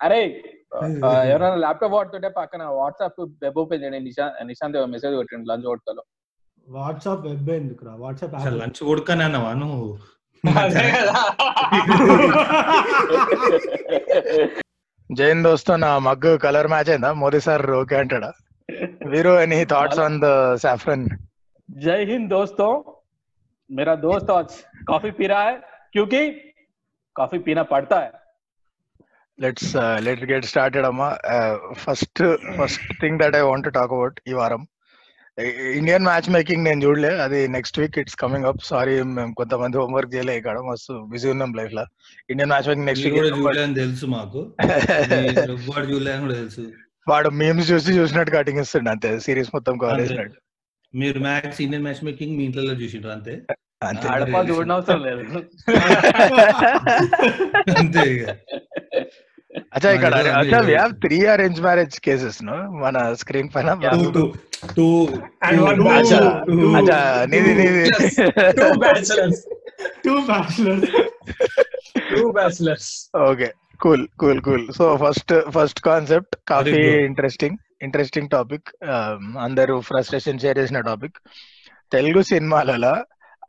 అరే ఆ, ఎవరైనా ల్యాప్టాప్ వాడుతుంటే పక్కన వాట్సాప్ వెబ్ ఓపెన్ చేయండి నిశా- నిశాంత్ మెసేజ్ కొట్టండి లంచ్ కొడతాలో వాట్సాప్ వెబ్ ఎందుకురా వాట్సాప్ అసలు లంచ్ కొడుకనే అన్నావా నువ్వు అదే కదా జైన్ దోస్తో నా మగ్గు కలర్ మ్యాచ్ అయిందా మోదీ సార్ ఓకే అంటాడా వీరు any thoughts on the saffron जय हिंद दोस्तों मेरा दोस्त आज कॉफी पी रहा है क्योंकि कॉफी पीना पड़ता है let's let get started అమ్మా first first thing that I want talk about ఈ వారం. ఇండియన్ మ్యాచ్ మేకింగ్ నేను చూడలే. అది next week it's coming up sorry మేము కొంతమంది హోంవర్క్ చేయలే. ఇక్కడ మస్తు బిజీ ఉన్నాం లైఫ్లో. Indian match making next week తెలుసు మాకు. తెలుసు. వాడు మేమ్స్ చూసి చూసినట్టు కటింగ్ ఇస్తుండే అంతే. సిరీస్ మొత్తం కవర్. చేసినట్టు. మీరు మ్యాచ్ ఇండియన్ మ్యాచ్ మేకింగ్ మీ ఇంట్లో చూసిండ్రు అంతే? అంతే. అవసరం లేదు. అంతే అచ్చా ఇక్కడ అదే. We have three arrange marriage కేసెస్ను మన స్క్రీన్ పైన two two two And one two- అచ్చా నీది నీది. Two bachelors. Two bachelors Two bachelors. Okay cool cool cool so first first concept coffee. Interesting interesting topic అందరూ ఫ్రస్ట్రేషన్ షేర్ చేసిన topic Telugu సినిమాలలో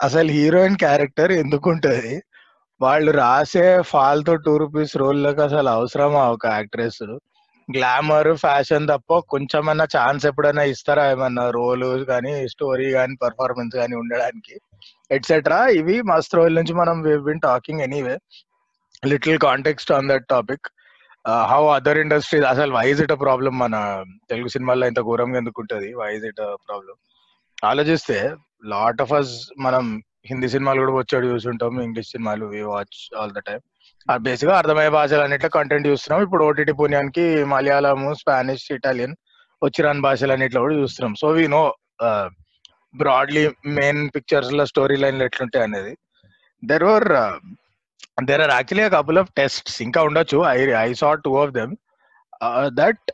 అసలు heroine character ఎందుకు ఉంటది వాళ్ళు రాసే ఫాల్తో టూ రూపీస్ రోల్లోకి అసలు అవసరమా ఒక యాక్ట్రెస్? గ్లామర్ ఫ్యాషన్ తప్ప కొంచెమన్నా ఛాన్స్ ఎప్పుడైనా ఇస్తారా ఏమన్నా రోల్ కానీ స్టోరీ కానీ పర్ఫార్మెన్స్ కానీ ఉండడానికి? ఎట్సెట్రా ఇవి మస్త్ రోజుల నుంచి మనం been talking anyway little context on that topic how other industries అసలు వైజ్ ఇట్ ప్రాబ్లం మన తెలుగు సినిమాల్లో ఇంత ఘోరంగా ఎందుకు ఉంటుంది? వైజ్ ఇట్ ప్రాబ్లం ఆలోచిస్తే లాట్ ఆఫ్ అస్ మనం హిందీ సినిమాలు కూడా వచ్చాడు చూసుంటాం ఇంగ్లీష్ సినిమాలు we watch all the time బేసిక్గా అర్థమయ్యే భాషలు అన్నిట్లో కంటెంట్ చూస్తున్నాం. ఇప్పుడు ఓటీటీ పుణ్యానికి మలయాళము స్పానిష్ ఇటాలియన్ వచ్చిరాని భాషలు అన్నిట్లో కూడా చూస్తున్నాం. So we know broadly main పిక్చర్స్లో story లైన్లు ఎట్లుంటాయి అనేది. There were there are actually couple of tests ఇంకా ఉండొచ్చు. I I saw two of them that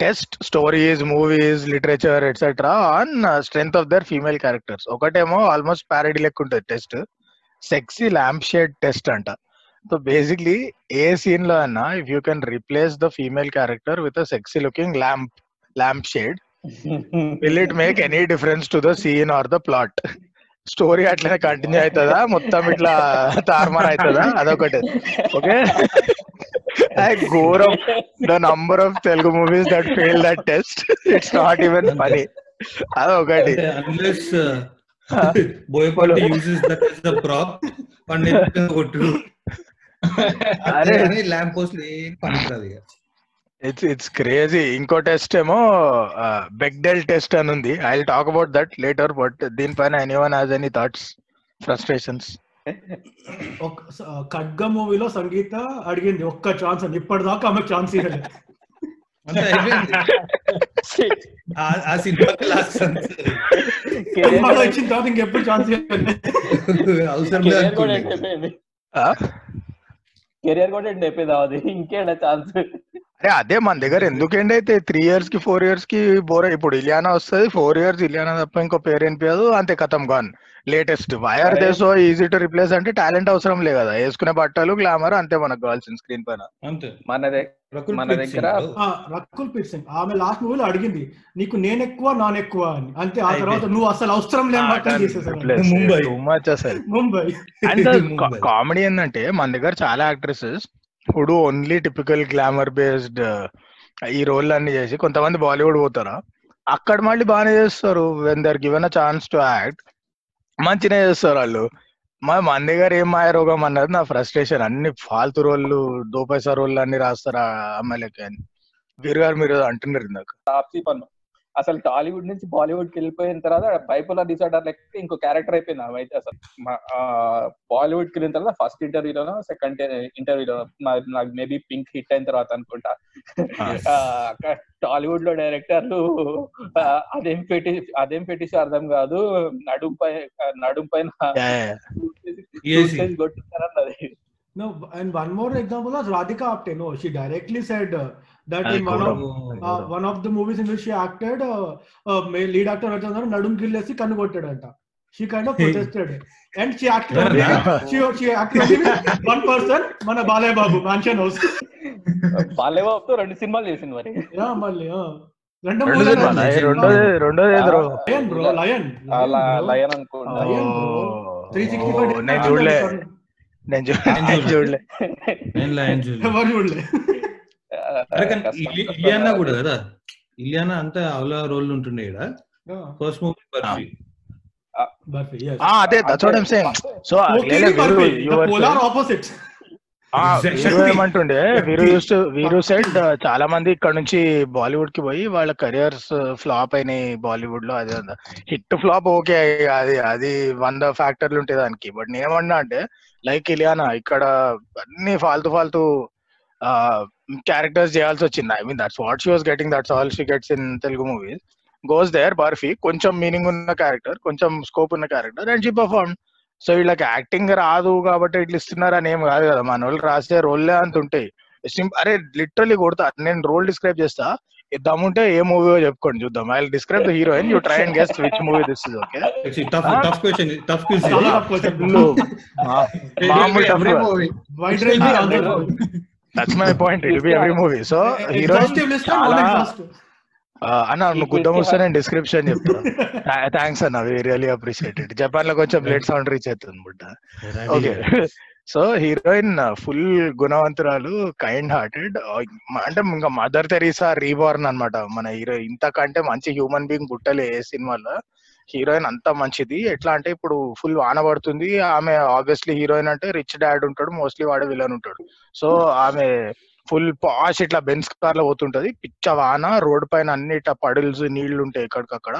test stories movies literature etcetera on strength of their female characters ఒకటేమో almost parody లెక్క ఉంటుంది test sexy lamp shade test అంట. So basically ఏ సీన్లో అన్నా if you can replace the female character with sexy looking lamp lamp shade will it make any difference to the scene or the plot story అట్లనే continue అవుతుందా? మొత్తం ఇట్లా తారుమార్ అవుతుందా? అదొకటి. ఓకే? ఘోరం. The number of Telugu movies that fail that test. It's not even funny. అదొకటి. Unless Boyapati uses that is the prop Pandit కొట్టు అరే. ల్యాంప్ పోస్ట్ ఏం పనికిరాదు ఇట్స్ ఇట్స్ క్రేజీ ఇంకో టెస్ట్ ఏమో బెగ్డెల్ టెస్ట్ అని ఉంది. I talk about that later but దీనిపైన anyone has any thoughts frustrations Khadga మూవీలో సంగీత అడిగింది. ఒక్క ఛాన్స్ అని. ఇప్పటిదాకా ఆమెకు ఛాన్స్ ఇవ్వలేదు ఆ- సినిమా లాస్ట్ తర్వాత ఇంకెప్పుడు ఛాన్స్ ఇవ్వలేదు అవసరం లేదు కెరియర్ కూడా. ఎండ్ అయిపోయింది. కెరియర్ కూడా ఎండ్ అయిపోయింది అది ఇంకేనా ఛాన్స్ అరే అదే మన దగ్గర ఎందుకు ఎండ్ అయితే త్రీ ఇయర్స్కి ఫోర్ ఇయర్స్కి బోర్ ఇప్పుడు ఇలియానా వస్తుంది ఫోర్ ఇయర్స్ ఇలియానా తప్ప ఇంకో పేరు వినిపించదు అంతే కథం gone latest why are they so easy to replace అంటే టాలెంట్ అవసరం లేదు కదా. వేసుకునే బట్టలు గ్లామర్ అంతే మనకు కావాల్సిన స్క్రీన్ పైన. అంతే. మన మన దగ్గర రకుల్ ప్రీత్ సింగ్. ఆమె లాస్ట్ మూవీలో అడిగింది నీకు నేను ఎక్కువ నాన్ ఎక్కువ అని. అంతే ఆ తర్వాత. నువ్వు అసలు అవసరం లేని తీసేసాను ముంబై. అసలు. ముంబై అండ్ ముంబై. కామెడీ ఏంటంటే మన దగ్గర చాలా యాక్ట్రెసెస్ ఇప్పుడు ఓన్లీ టిపికల్ గ్లామర్ బేస్డ్ ఈ రోల్ అన్ని చేసి కొంతమంది బాలీవుడ్ పోతారా? అక్కడ మళ్ళీ బాగానే చేస్తారు. When they're given a chance to act మంచిగా చేస్తారు వాళ్ళు. మా మన దగ్గర ఏం మాయ రోగం అన్నది నా ఫ్రస్ట్రేషన్ అన్ని ఫాల్తు రోళ్ళు దోపైసా రోళ్ళు అన్ని రాస్తారు ఆ అమ్మాయిలకి అని. వీరు గారు మీరు అంటున్నారు ఇందాక. పన్ను. అసలు టాలీవుడ్ నుంచి బాలీవుడ్కి వెళ్ళిపోయిన తర్వాత బైపోలర్ డిసార్డర్ లెక్క ఇంకో క్యారెక్టర్ అయిపోయింది ఆమె అయితే అసలు. బాలీవుడ్కి వెళ్ళిన తర్వాత ఫస్ట్ ఇంటర్వ్యూలోనో సెకండ్ ఇంటర్వ్యూలో నాకు మేబీ పింక్ హిట్ అయిన తర్వాత అనుకుంటా. టాలీవుడ్లో డైరెక్టర్లు అదేం పెట్టి అదేం పెట్టేసి అర్థం కాదు. నడుం పై నడుం పైన. కొట్టుతారన్నది No, and one more example was Radhika Apte. No, she directly said uh, that in Ah, one of ghouram. uh, one of the movies in which she acted, uh, uh, ma- lead actor వచ్చారు నడుం గిల్లేసి కన్ను కొట్టాడంట she kind of protested and she acted ఎవరన్నా? She she acted one person మన Balayya Babu mansion house బాలేబాబుతో రెండు సినిమాలు చేసింది మరి. యా మళ్ళీ ఆ. రెండు రెండు మూడు సినిమాలా? ఏ రెండోది రెండోది ఏదో లయన్ బ్రో లయన్ అలా లయన్ అనుకుంటా. Lion, bro. త్రీ సిక్స్టీ ఓ, నేను చూడలే. నేను చూ- నేను చూడలే? ఇలియానా కూడా కదా? ఇలియానా అంతా అవలా రోల్ ఉంటుండే ఇక్కడ first movie Barfi Barfi yes. ఆ, అదే that's what I'm saying so opposites. Veeru ఏమంటుండే? వీరు యూస్ వీరు సెడ్ చాలా మంది ఇక్కడ నుంచి బాలీవుడ్కి పోయి వాళ్ళ కెరియర్స్ ఫ్లాప్ అయినాయి బాలీవుడ్లో అదే హిట్ ఫ్లాప్ ఓకే అది అది వంద ఫ్యాక్టర్లు ఉంటాయి దానికి. బట్ నేనేమన్నా అంటే లైక్ ఇలియానా ఇక్కడ అన్ని ఫాల్తు ఫాల్తు క్యారెక్టర్స్ చేయాల్సి వచ్చింది. I mean that's what she was getting that's all she gets in Telugu movies goes there Barfi కొంచెం మీనింగ్ ఉన్న క్యారెక్టర్ కొంచెం స్కోప్ ఉన్న character and she perform so వీళ్ళకి యాక్టింగ్ రాదు కాబట్టి ఇట్లా ఇస్తున్నారు అని ఏం కాదు కదా. మన వాళ్ళు రాసే రోల్లే అంత ఉంటాయి. అరే లిటరలీ కొడతా. నేను రోల్ డిస్క్రైబ్ చేస్తా. ఇద్దాముంటే ఏ మూవీ చెప్పుకోండి చూద్దాం. I describe the heroine you try and guess which movie this is okay tough tough question tough question that's my point it be every movie so Exhaust. అన్న నువ్వు గుద్దం వస్తే నేను description చెప్తా. Thanks అన్న we really appreciate it జపాన్లో కొంచెం late sound reach అవుతుంది బుట్ట ఓకే సో హీరోయిన్ ఫుల్ గుణవంతురాలు కైండ్ హార్టెడ్ అంటే ఇంకా మదర్ తెరీసా రీబార్న్ అన్నమాట. మన హీరో ఇంతకంటే మంచి హ్యూమన్ బీయింగ్ పుట్టలే ఏ సినిమాలో హీరోయిన్ అంత మంచిది. ఎట్లా అంటే ఇప్పుడు ఫుల్ వాన పడుతుంది. ఆమె ఆబ్వియస్లీ హీరోయిన్ అంటే రిచ్ డాడ్ ఉంటాడు. మోస్ట్లీ వాడు విలన్ ఉంటాడు. సో ఆమె ఫుల్ పాష్ ఇట్లా బెన్స్ కార్లో పోతుంటది. పిచ్చ వాన రోడ్ పైన అన్ని ఇట్లా పడిల్స్ నీళ్ళు ఉంటాయి ఎక్కడికక్కడ.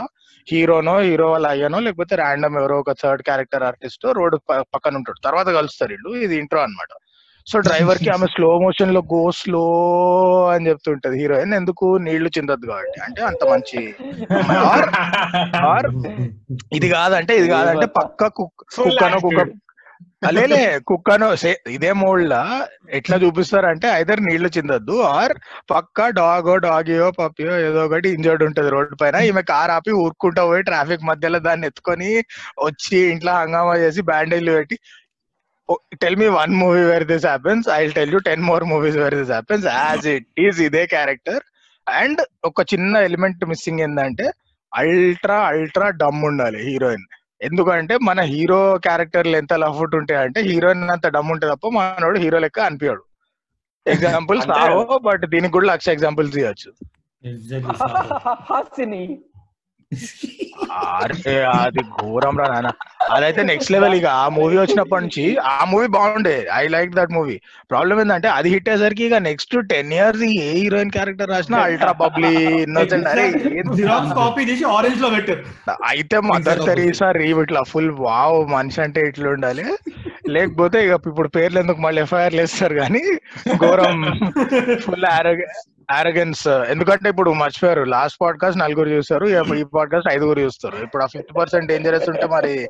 హీరోనో హీరో వాళ్ళ అయ్యనో లేకపోతే ర్యాండమ్ ఎవరో ఒక థర్డ్ క్యారెక్టర్ ఆర్టిస్ట్ రోడ్ పక్కన ఉంటాడు తర్వాత కలుస్తారు వీళ్ళు. ఇది ఇంట్రో అన్నమాట. సో డ్రైవర్కి ఆమె స్లో మోషన్లో గో స్లో అని చెప్తుంటది. హీరోయిన్ ఎందుకు నీళ్ళు చిందద్దు కాబట్టి. అంటే అంత మంచి ఇది కాదంటే ఇది కాదంటే పక్క కుక్కనో కుక్క. అలేలే కుక్కనో ఇదే మోడ్ లా ఎట్లా చూపిస్తారంటే ఐదర్ నీళ్ళు చిందద్దు ఆర్ పక్క డాగో డాగియో పప్పియో ఏదో ఒకటి ఇంజర్డ్ ఉంటది రోడ్డు పైన. ఈమె కార్ ఆపి ఊరుకుంటా పోయి ట్రాఫిక్ మధ్యలో దాన్ని ఎత్తుకొని వచ్చి ఇంట్లో హంగామా చేసి బ్యాండేజ్లు పెట్టి tell me one movie where this happens I tell you ten more movies where this happens as it is ఇదే క్యారెక్టర్ అండ్ ఒక చిన్న ఎలిమెంట్ మిస్సింగ్ ఏంటంటే అల్ట్రా అల్ట్రా డమ్ ఉండాలి హీరోయిన్ ఎందుకంటే మన హీరో క్యారెక్టర్లు ఎంత లఫ్ట్ ఉంటాయి అంటే హీరోయిన్ అంత డమ్ ఉంటే తప్ప మనోడు హీరో లెక్క అనిపించాడు ఎగ్జాంపుల్ అంటే- సాహో బట్ దీనికి కూడా లక్ష ఎగ్జాంపుల్స్ ఇవ్వచ్చు హాసిని. అరే అది ఘోరం రా నాన్న. అదైతే నెక్స్ట్ లెవెల్ ఇక. ఆ మూవీ వచ్చినప్పటి నుంచి ఆ మూవీ బాగుండే. I like that movie problem ఏంటంటే అది హిట్ అయ్యేసరికి ఇక నెక్స్ట్ టెన్ ఇయర్స్ ఏ హీరోయిన్ క్యారెక్టర్ రాసినా అల్ట్రా పబ్లీ ఇన్నోసెంట్ అరే ఏం జిరాక్స్ కాపీ తీసి ఆరెంజ్లో పెట్టారు అయితే మదర్ తెరీసా రీవ్ ఇట్లా ఫుల్ వావ్ మనిషి అంటే ఇట్లా ఉండాలి. లేకపోతే ఇక ఇప్పుడు పేర్లు ఎందుకు మళ్ళీ ఎఫ్ఐఆర్ లేస్తారు కానీ ఘోరం. ఫుల్ ఆరగెన్స్ ఎందుకంటే ఇప్పుడు మర్చిపోయారు. లాస్ట్ పాడ్కాస్ట్ నలుగురు చూస్తారు ఈ పాడ్కాస్ట్ ఐదుగురు చూస్తారు. ఇప్పుడు ఆ ఫిఫ్టీ పర్సెంట్ డేంజరస్ ఉంటే మరి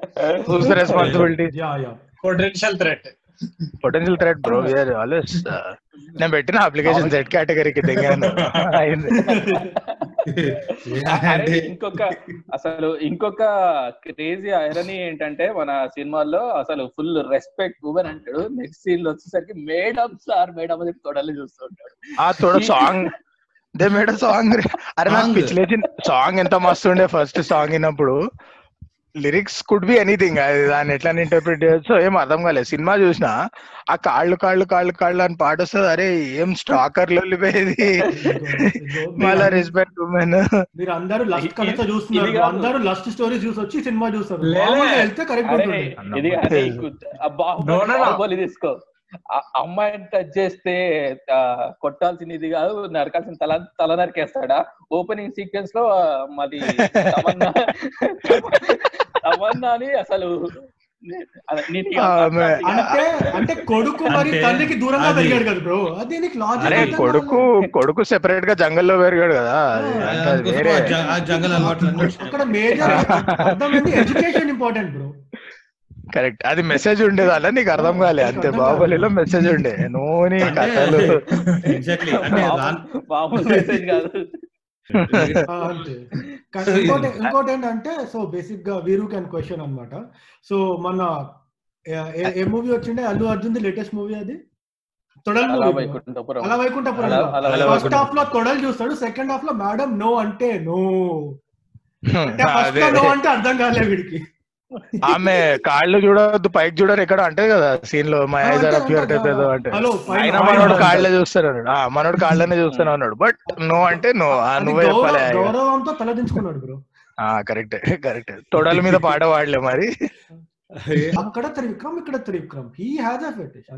responsibility potential threat potential threat bro we are always నేను పెట్టిన అప్లికేషన్ జెడ్ కేటగిరీకి దిగాను అయింది ఇంకొక అసలు ఇంకొక క్రేజీ ఐరనీ ఏంటంటే మన సినిమాల్లో అసలు ఫుల్ రెస్పెక్ట్ ఉమెన్ అంటాడు. నెక్స్ట్ సీన్లో వచ్చేసరికి మేడమ్ సార్ మేడం అని తొడలు చూస్తూ ఉంటాడు. ఆ తోడ సాంగ్ దే మేడ్ సాంగ్ అరే నాకు Song. పిచ్చిలేసి సాంగ్ ఎంత మస్తు ఉండే ఫస్ట్ సాంగ్ విన్నప్పుడు. లిరిక్స్ కుడ్ బి ఎనీథింగ్ అది దాన్ని ఎట్లా ఇంటర్ప్రిట్ చేయొచ్చు ఏం అర్థం కాలేదు. సినిమా చూసినా ఆ కాళ్ళు కాళ్ళు కాళ్ళు కాళ్ళు అని పాట వస్తుంది. అరే ఏం స్టాకర్లు వెళ్ళిపోయేది మళ్ళా రెస్పెక్ట్ ఉమెన్ మీరు అందరూ లస్ట్ కథ చూస్తున్నారు. అందరూ లస్ట్ స్టోరీ చూసి వచ్చి సినిమా చూస్తారు. వెళ్తే కరెక్ట్ ఉంటుంది. తీసుకో. అమ్మాయిని టచ్ చేస్తే ఆ, కొట్టాల్సిన ఇది కాదు నరకాల్సిన తల తల నరికేస్తాడా? ఓపెనింగ్ సీక్వెన్స్లో మాది తమన్నా అసలు నేను అంటే అంటే కొడుకు మరి తండ్రికి దూరంగా పెరిగాడు కదా బ్రో? అది లాజిక్ కొడుకు కొడుకు సెపరేట్గా జంగల్లో పెరిగాడు కదా. వేరే జంగల్. అక్కడ మేజర్ అర్థమైంది ఎడ్యుకేషన్ ఇంపార్టెంట్ బ్రో. కరెక్ట్ అది మెసేజ్ ఉండేది అలా నీకు అర్థం కాలే అంతే బాహుబలిలో మెసేజ్ ఉండే. నువ్వు నీ అంటే కథలు ఎగ్జాక్ట్లీ మెసేజ్ కాదు. ఇంకోటి ఇంకోటి ఏంటంటే సో బేసిక్గా వీరు క్యాన్ క్వశ్చన్ అన్నమాట. సో మన ఏ- మూవీ వచ్చిండే? Allu Arjun the latest movie అది? తొడల్ అలా మూవీ వైకుంఠపురం. ఫస్ట్. హాఫ్లో తొడలు చూస్తాడు సెకండ్ హాఫ్లో మేడం నో అంటే నో అంటే ఫస్ట్ నో. అంటే అర్థం కాలే వీడికి. ఆమె కాళ్ళు చూడొద్దు పైకి చూడరు ఎక్కడ అంటే కదా సీన్లో మై ఆ, ఐజ్ ఆర్ అంటే ఏదో అంటే. పైన మనోడు. కాళ్ళే చూస్తాను అన్నాడు. ఆ మనోడు కాళ్ళనే చూస్తాను అన్నాడు. బట్ నో అంటే నో నువ్వే చెప్పాలి. గౌరవంతో తలదించుకున్నాడు బ్రో. కరెక్ట్ కరెక్ట్ తొడల మీద పాట వాడలే మరి. అక్కడ త్రివిక్రమ్ ఇక్కడ Trivikram. He has a fetish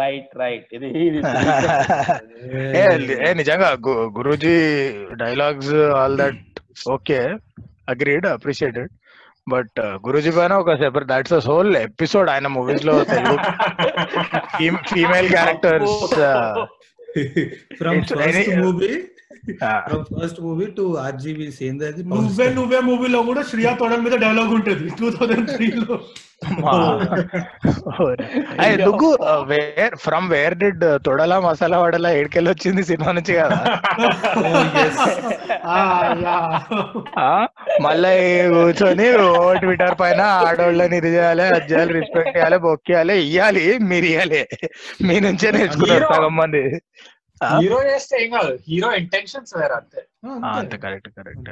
right right ఇది ఇది. ఏ నిజంగా Guruji dialogues all that okay agreed appreciated but Guruji పైన ఒక సెపరేట్ దాట్స్ హోల్ ఎపిసోడ్ ఆయన మూవీస్లో female characters from first movie from first movie to RGB సేంది అది? నువ్వే నువ్వే మూవీలో కూడా శ్రియా తొడల్ మీద డైలాగ్ ఉంటుంది టూ థౌజండ్ త్రీ లో. ఎందుకు వేర్ ఫ్రమ్ వేర్ డిడ్ తొడలా మసాలా వడలా ఏడుకెళ్ళి వచ్చింది సినిమా నుంచి కదా? ఆ, యా. ఆ, మళ్ళీ కూర్చొని ఓ ట్విట్టర్ పైన ఆడవాళ్ళని ఇది చేయాలి అది చేయాలి రెస్పెక్ట్ చేయాలి బొక్కేయాలి ఇయ్యాలి మీరు ఇయ్యాలి. మీ నుంచే నేర్చుకున్నారు. సగం మంది. హీరో చేస్తే ఏం కాదు. హీరో ఇంటెన్షన్స్ వేరే అంతే. కరెక్ట్ కరెక్ట్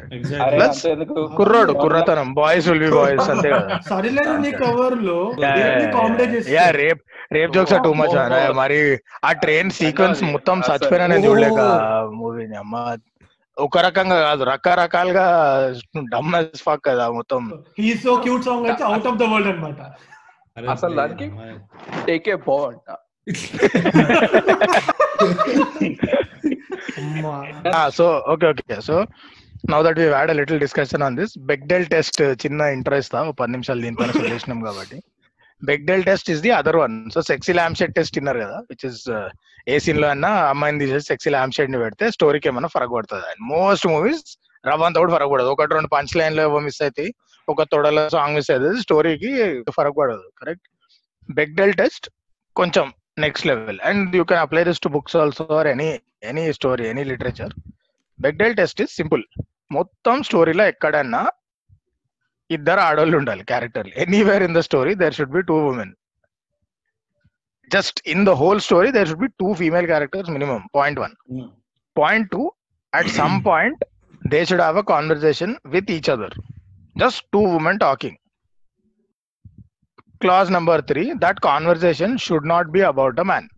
కుర్రోడు కుర్రతనం. బాయ్స్ విల్ బి బాయ్స్ అంతే కదా. నీ కవర్లో yeah rape rape jokes too much మరి ఆ ట్రైన్ సీక్వెన్స్ అసలు- మొత్తం చచ్చిపోయినా నేను. చూడలేక మూవీని అమ్మ ఒక రకంగా కాదు రకరకాలుగా డమ్ ఫక్ కదా మొత్తం. హీ సో క్యూట్ సాంగ్ అయితే అవుట్ ఆఫ్ ద వరల్డ్ అన్నమాట. అసలు దానికి టేకే బాగుంట so okay okay so now that we had a little discussion on this Bechdel test చిన్న ఇంట్రెస్ట్ దా ఒక పది నిమిషాలు దీనిపైన చేసినాం కాబట్టి. Bechdel test is the other one so sexy lamp shed test తిన్నారు కదా విచ్ ఇస్ uh, ఏ సీన్లో అన్నా అమ్మాయిని తీసేసి సెక్సీ ల్యామ్ షెడ్ని పెడితే స్టోరీకి ఏమైనా ఫరక్ పడుతుంది అండ్ మోస్ట్ మూవీస్ రవ్వంత కూడా ఫరక్ పడదు ఒకటి రెండు పంచ్ లైన్లో ఏవో మిస్ అవుతాయి ఒక తొడల సాంగ్ మిస్ అవుతుంది స్టోరీకి ఫరక్ పడదు కరెక్ట్ బెగ్డెల్ టెస్ట్ కొంచెం next level and you can apply this to books also or any any story any literature Bechdel test is simple మొత్తం స్టోరీలో ఎక్కడన్నా ఇద్దరు ఆడవాళ్ళు ఉండాలి క్యారెక్టర్లు anywhere in the story there should be two women just in the whole story there should be two female characters minimum point one point two at some point they should have a conversation with each other just two women talking clause number three that conversation should not be about a man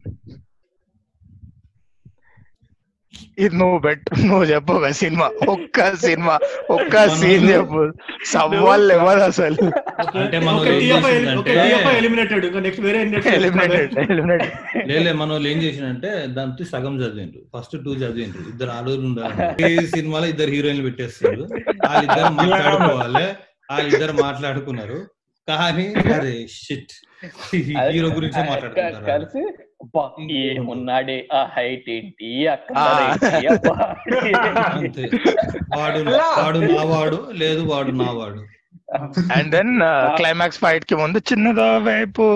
ఇది నువ్వు bet నువ్వు చెప్పు ఒక cinema ఒక్క cinema ఒక్క scene చెప్పు. సవాల్ ఇవ్వదు అసలు? లేలే మన వాళ్ళు ఏం చేసినంటే దాంతో సగం చదివిండ్రు. First two చదివిండ్రు. ఇద్దరు ఆడోళ్ళు ఉండాలి. ఈ సినిమాలో ఇద్దరు హీరోయిన్లు పెట్టేస్తారు వాళ్ళిద్దరు మాట్లాడుకోవాలి. వాళ్ళిద్దరు మాట్లాడుకున్నారు. కానీ అరే షిట్ హీరో గురించి మాట్లాడుకుంటారు కలిసి "అబ్బా, ఏమున్నాడే ఆ హైట్ ఏంటి అక్కడ ఆ. ఏంటి, అబ్బా." అంతే. వాడు వాడు నా వాడు లేదు వాడు నా వాడు అండ్ దెన్ క్లైమాక్స్ ఫైట్కి ముందు చిన్నదో వైపు.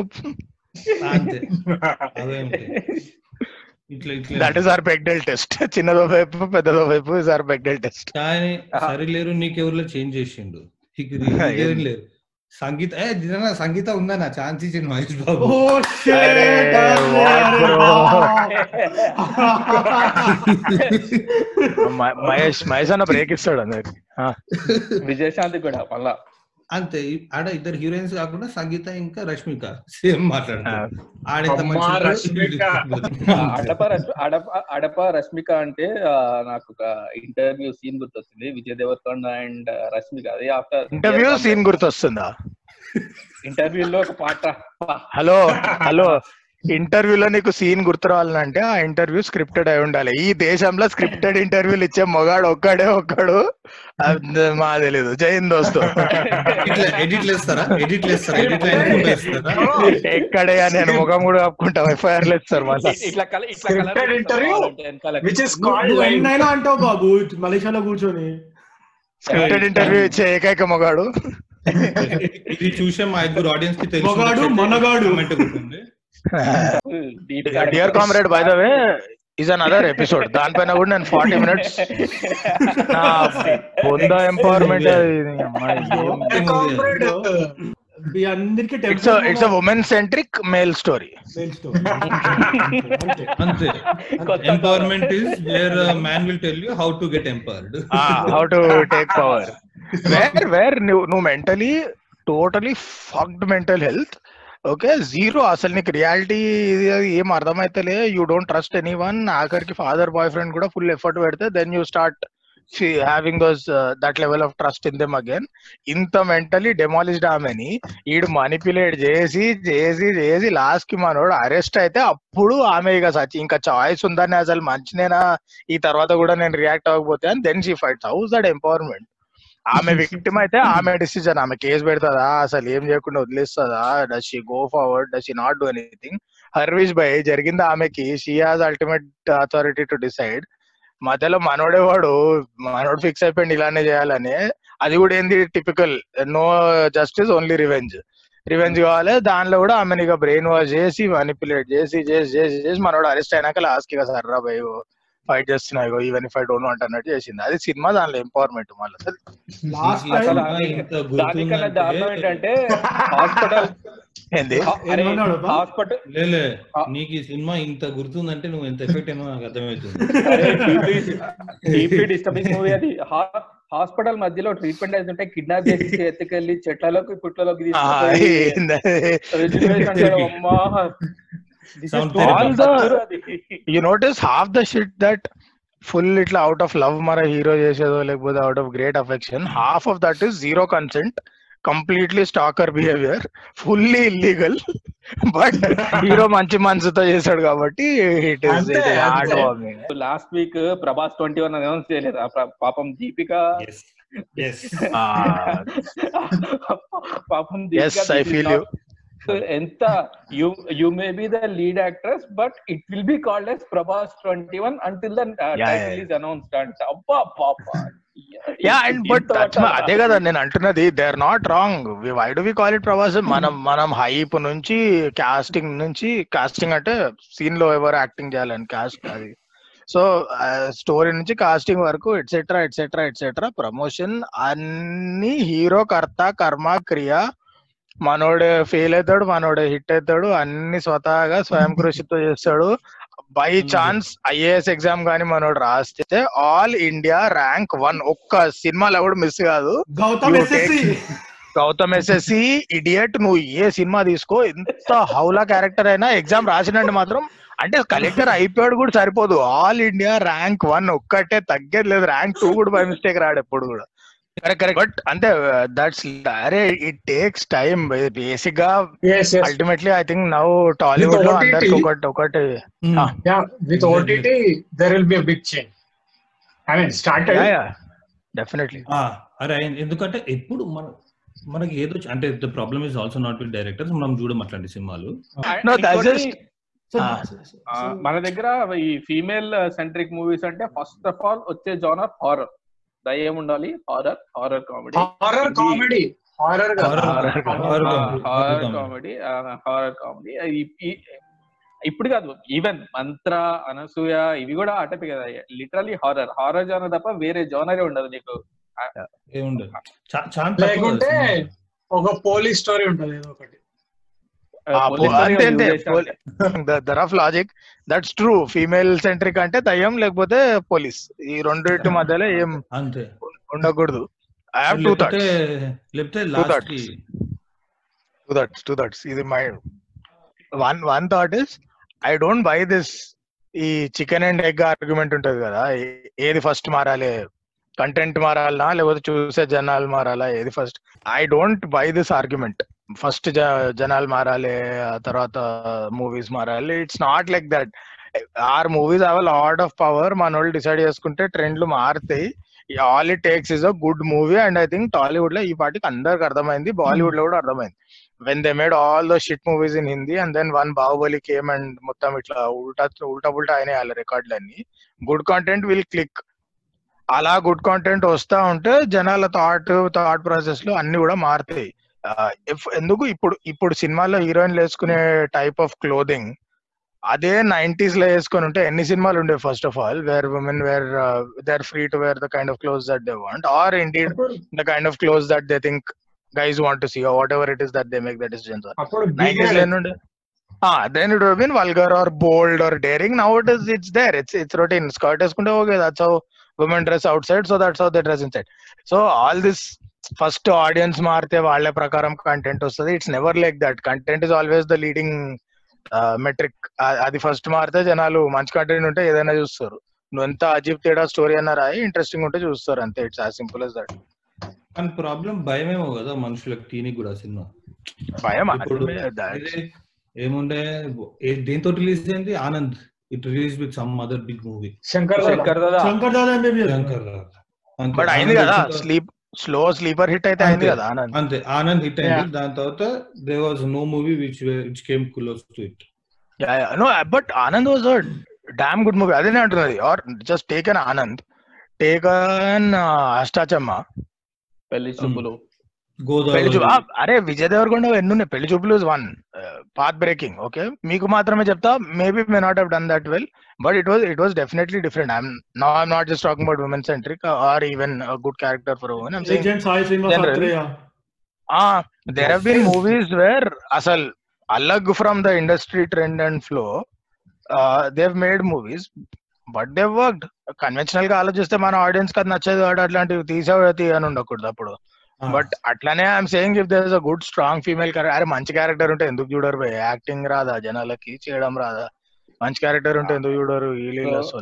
అంతే. ఇట్లా that is our Bechdel test చిన్నదో వైపు పెద్దదో వైపు ఇస్ ఆర్ బెగ్డెల్ టెస్ట్ కానీ సరిలేరు నీకెవరిలో చేంజ్ చేసిండు? లేదు. సంగీత ఏ నిజంగా సంగీత ఉందా నా ఛాన్స్ ఇచ్చింది మహేష్ బాబు? మహేష్ మహేష్ అన్న బ్రేక్ ఇస్తాడు అందరికి. ఆ, విజయశాంతి కూడా మళ్ళా. అంతే. ఆడ ఇద్దరు హీరోయిన్స్ కాకుండా సంగీత ఇంకా రష్మిక సేమ్ మాట్లాడతారు. రష్మిక. అడప అడప అంటే నాకు ఒక ఇంటర్వ్యూ సీన్ గుర్తొస్తుంది. విజయ్ దేవరకొండ అండ్ రష్మిక. అది ఆఫ్టర్ ఇంటర్వ్యూ సీన్ గుర్తొస్తుందా? ఇంటర్వ్యూలో ఒక పాట. Hello hello. ఇంటర్వ్యూలో నీకు సీన్ గుర్తు రావాలంటే ఆ ఇంటర్వ్యూ స్క్రిప్టెడ్ అయి ఉండాలి. ఈ దేశంలో స్క్రిప్టెడ్ ఇంటర్వ్యూలు ఇచ్చే మొగాడు ఒక్కడే ఒక్కడు. మా తెలీదు. జైన్ దోస్తు. ఎక్కడే నేను ముఖం కూడా కప్పుకుంటాం ఎఫ్ఐఆర్ లేదు సార్. అంటావు బాబు. మలేషియాలో కూర్చొని. స్క్రిప్టెడ్ ఇంటర్వ్యూ ఇచ్చే ఏకైక మొగాడు. ఇది చూసే మా ఇద్దరు ఆడియన్స్కి తెలుసు మొగాడు, మనగాడు. Dear Comrade by the way is another episode దానిపైన కూడా నేను ఫార్టీ మినిట్స్ బొంద empowerment it's it's women centric male story అంతే empowerment is where man will tell you how to get empowered how to take power where where నువ్వు mentally totally fucked mental health okay zero అసలు నీకు reality ఏం అర్థమైతలే. You don't trust anyone ఆఖరికి father boyfriend కూడా full effort పెడితే then you start having those that level of trust in them again ఇంత mentally demoralized ఆమెని ఈడు మానిపులేట్ చేసి చేసి చేసి లాస్ట్కి మనోడు అరెస్ట్ అయితే అప్పుడు ఆమె ఇక సచి ఇంకా చాయిస్ ఉందని అసలు మంచినేనా? ఈ తర్వాత కూడా నేను రియాక్ట్ అవ్వకపోతే అని then she fights how's that empowerment ఆమె విక్టిమ్ అయితే ఆమె డిసిజన్ ఆమె కేసు పెడతాదా? అసలు ఏం చేయకుండా వదిలేస్తుందా? Does she go forward does she not do anything హర్విష్ by జరిగింది ఆమెకి. She has ultimate authority to decide మధ్యలో మనోడే వాడు మనోడు ఫిక్స్ అయిపోయింది ఇలానే చేయాలని. అది కూడా ఏంది? Typical no justice only revenge revenge కావాలి. దానిలో కూడా ఆమెను ఇక బ్రెయిన్ వాష్ చేసి మనిపులేట్ చేసి చేసి చేసి చేసి మనోడు అరెస్ట్ అయినాక లాస్ట్ ఇక సర్రా భయ్ ఫైట్ చేస్తున్నా ఇగో even if I don't want అన్నట్టు చేసింది. అది సినిమా దానిలో ఎంపవర్మెంట్ మళ్ళీ. దానికన్నా దారుణం ఏంటంటే హాస్పిటల్ ఏంది? హాస్పిటల్ లేలే. నీకు ఈ సినిమా ఇంత గుర్తుందంటే నువ్వు ఎంత ఎఫెక్ట్ అయినా నాకు అర్థమవుతుంది. డిస్టర్బింగ్ మూవీ అది. హాస్పిటల్ మధ్యలో ట్రీట్మెంట్ అవుతుంటే కిడ్నాప్ చేసి ఎత్తుకెళ్ళి చెట్లలోకి పుట్లలోకి ఆ, you notice half the shit that full ఇట్లా అవుట్ ఆఫ్ లవ్ మన హీరో చేసేదో లేకపోతే out of great affection half of that is zero consent completely stalker behaviour fully illegal but hero మంచి మనసుతో చేశాడు కాబట్టి it. Warming last week Prabhas twenty one announce చేయలేదు? పాపం దీపిక. పాపం Yes, I feel you. ఎంత you you may be the lead actress but it will be called as Prabhas twenty one until the yeah, title. Is announced అంట అబ్బా పాప yeah and but అదే కదా నేను అంటున్నది they are not wrong why do we call it Prabhas మనం మనం hype నుంచి కాస్టింగ్ నుంచి కాస్టింగ్ అంటే సీన్లో ఎవరు యాక్టింగ్ చేయాలని కాస్ట్ అది. సో స్టోరీ నుంచి కాస్టింగ్ వరకు ఎట్సెట్రా ఎట్సెట్రా ఎట్సెట్రా ప్రమోషన్ అన్ని హీరో కర్త కర్మ క్రియ మనోడు ఫెయిల్ అవుతాడు మనోడు హిట్ అవుతాడు అన్ని స్వతహాగా స్వయం కృషితో చేస్తాడు. బై ఛాన్స్ ఐఏఎస్ ఎగ్జామ్ గానీ మనోడు రాస్తే ఆల్ ఇండియా ర్యాంక్ వన్ ఒక్క సినిమాలో కూడా మిస్ కాదు. గౌతమ్ ఎస్ఎస్సి ఇడియట్ నువ్వు ఏ సినిమా తీసుకో ఎంత హౌలా క్యారెక్టర్ అయినా ఎగ్జామ్ రాసినండి మాత్రం అంటే కలెక్టర్ అయిపోయాడు కూడా సరిపోదు. ఆల్ ఇండియా ర్యాంక్ వన్ ఒక్కటే తగ్గేది లేదు. ర్యాంక్ టూ కూడా బై మిస్టేక్ రాడు ఎప్పుడు కూడా. బట్ అంటే దట్స్ అరే ఇట్ టేక్స్ టైం బేసిక్గా అల్టిమేట్లీ ఐ థింక్ నౌ టాలీవుడ్లో అందరికి ఒకటి ఒకటి. Ott there will be a big change. I mean started. Definitely ఆ, అరే ఎందుకంటే ఎప్పుడు మన మనకి ఏదో అంటే the problem is also not with directors మనం చూడం అట్లాంటి సినిమాలు. Ah. మన దగ్గర ఈ ఫీమేల్ సెంట్రిక్ మూవీస్ అంటే ఫస్ట్ ఆఫ్ ఆల్ వచ్చే జానర్ హారర్ దయ్యం ఉండాలి horror horror comedy horror comedy. Horror గా- Horror- horror horror comedy. Horror. Comedy horror comedy ఇప్పుడు కాదు ఈవెన్ మంత్ర అనసూయ ఇవి కూడా అటపి కదా. లిటరలీ హారర్ హారర్ జానర్ తప్ప వేరే జానరే ఉండదు నీకు. లేకుంటే. ఒక పోలీస్ స్టోరీ ఉంటది ఏదో ఒకటి ఆ, Police పో- story అంతే dearth of logic that's true. Female centric అంటే దయ్యం లేకపోతే పోలీస్. ఈ రెండింటి మధ్యలో ఏం అంతే. ఉండకూడదు. ఐ హావ్ టూ థాట్స్ లేకపోతే Two last thoughts. Two thoughts two thoughts ఇది my one one thought is I don't buy this ఈ చికెన్ అండ్ ఎగ్ ఆర్గ్యుమెంట్ ఉంటది కదా. ఏది ఫస్ట్ మారాలి? కంటెంట్ మారాలనా? లేకపోతే చూసే జనాలు మారాలా? ఏది first I don't buy this argument first జనాలు మారాలి ఆ తర్వాత మూవీస్ మారాలి. It's not like that our movies have lot of power మన వాళ్ళు డిసైడ్ చేసుకుంటే ట్రెండ్లు మారుతాయి. All it takes is a good movie and I think టాలీవుడ్లో ఈ పాటికి అందరికి అర్థమైంది. బాలీవుడ్లో కూడా అర్థమైంది. When they made all the shit movies in Hindi and then one Baahubali came and మొత్తం ఇట్లా ఉల్టా ఉల్టా పుల్టా అయినాయి వాళ్ళ రికార్డులన్నీ. గుడ్ కాంటెంట్ విల్ క్లిక్ అలా గుడ్ కాంటెంట్ వస్తా ఉంటే జనాల థాట్ థాట్ ప్రాసెస్లో అన్ని కూడా మారుతాయి. ఎందుకు ఇప్పుడు ఇప్పుడు సినిమాలో హీరోయిన్లు వేసుకునే టైప్ ఆఫ్ క్లోదింగ్ అదే నైన్టీస్లో వేసుకొని ఉంటే ఎన్ని సినిమాలు ఉండే first of all? Where women where they are free to wear the kind of clothes that they want or indeed the kind of clothes that they think guys want to see whatever it is that they make the decisions నైన్టీస్లో ఉండే then it been vulgar or bold or daring now it is it's there it's it's routine skirt వేసుకుంటే okay that's how women dress out side so that's how they dress inside so all this first audience మారితే వాళ్ళ ప్రకారం content వస్తుంది. It's never like that content is always the leading metric అది first మారితే జనాలు మంచి content ఉంటే ఏదైనా చూస్తారు. నువ్వు ఎంత అజీబ్ తేడా స్టోరీ అన్నా రాయి ఇంట్రెస్టింగ్ ఉంటే చూస్తారు అంతే. It's as simple as that కానీ ప్రాబ్లం భయమేమో కదా మనుషులకు తీనికి కూడా సినిమా. భయం ఏముండే దేంతో రిలీజ్ అయింది? Anand. It release with some other big movie Shankar Dada. Shankar Dada. Shankar Dada Shankar but అయింది కదా. స్లీప్ స్లో స్లీపర్ హిట్ అయితే అయింది కదా ఆనంద్? అంతే ఆనంద్ హిట్ అయింది. దాని తర్వాత they was no movie which which came close to it no but Anand was a damn good movie అదే అంటున్నది. Or just take an Anand. Take an Ashta Chamma. Pelli Choopulu. చూపు గోదావరి అరే విజయ్ దేవరకొండ ఎన్ని ఉన్నాయి పెళ్ళి చూపులు వన్ పాత్ బ్రేకింగ్ ఓకే మీకు మాత్రమే చెప్తా maybe may not have done that well but it was it was definitely different I'm no I'm not just talking about women centric or even good character for women there have been movies where అసలు అలగ్ from the industry trend and flow they've made movies but they worked కన్వెన్షనల్గా ఆలోచిస్తే మన ఆడియన్స్కి అది నచ్చేది వాడు అట్లాంటివి తీసేవి అని ఉండకూడదు అప్పుడు. బట్ అట్లానే I'm saying if there is a good strong female character అరే మంచి క్యారెక్టర్ ఉంటే ఎందుకు చూడరు బే? యాక్టింగ్ రాదా? జనాలకి చేయడం రాదా? మంచి క్యారెక్టర్ ఉంటే ఎందుకు చూడరు?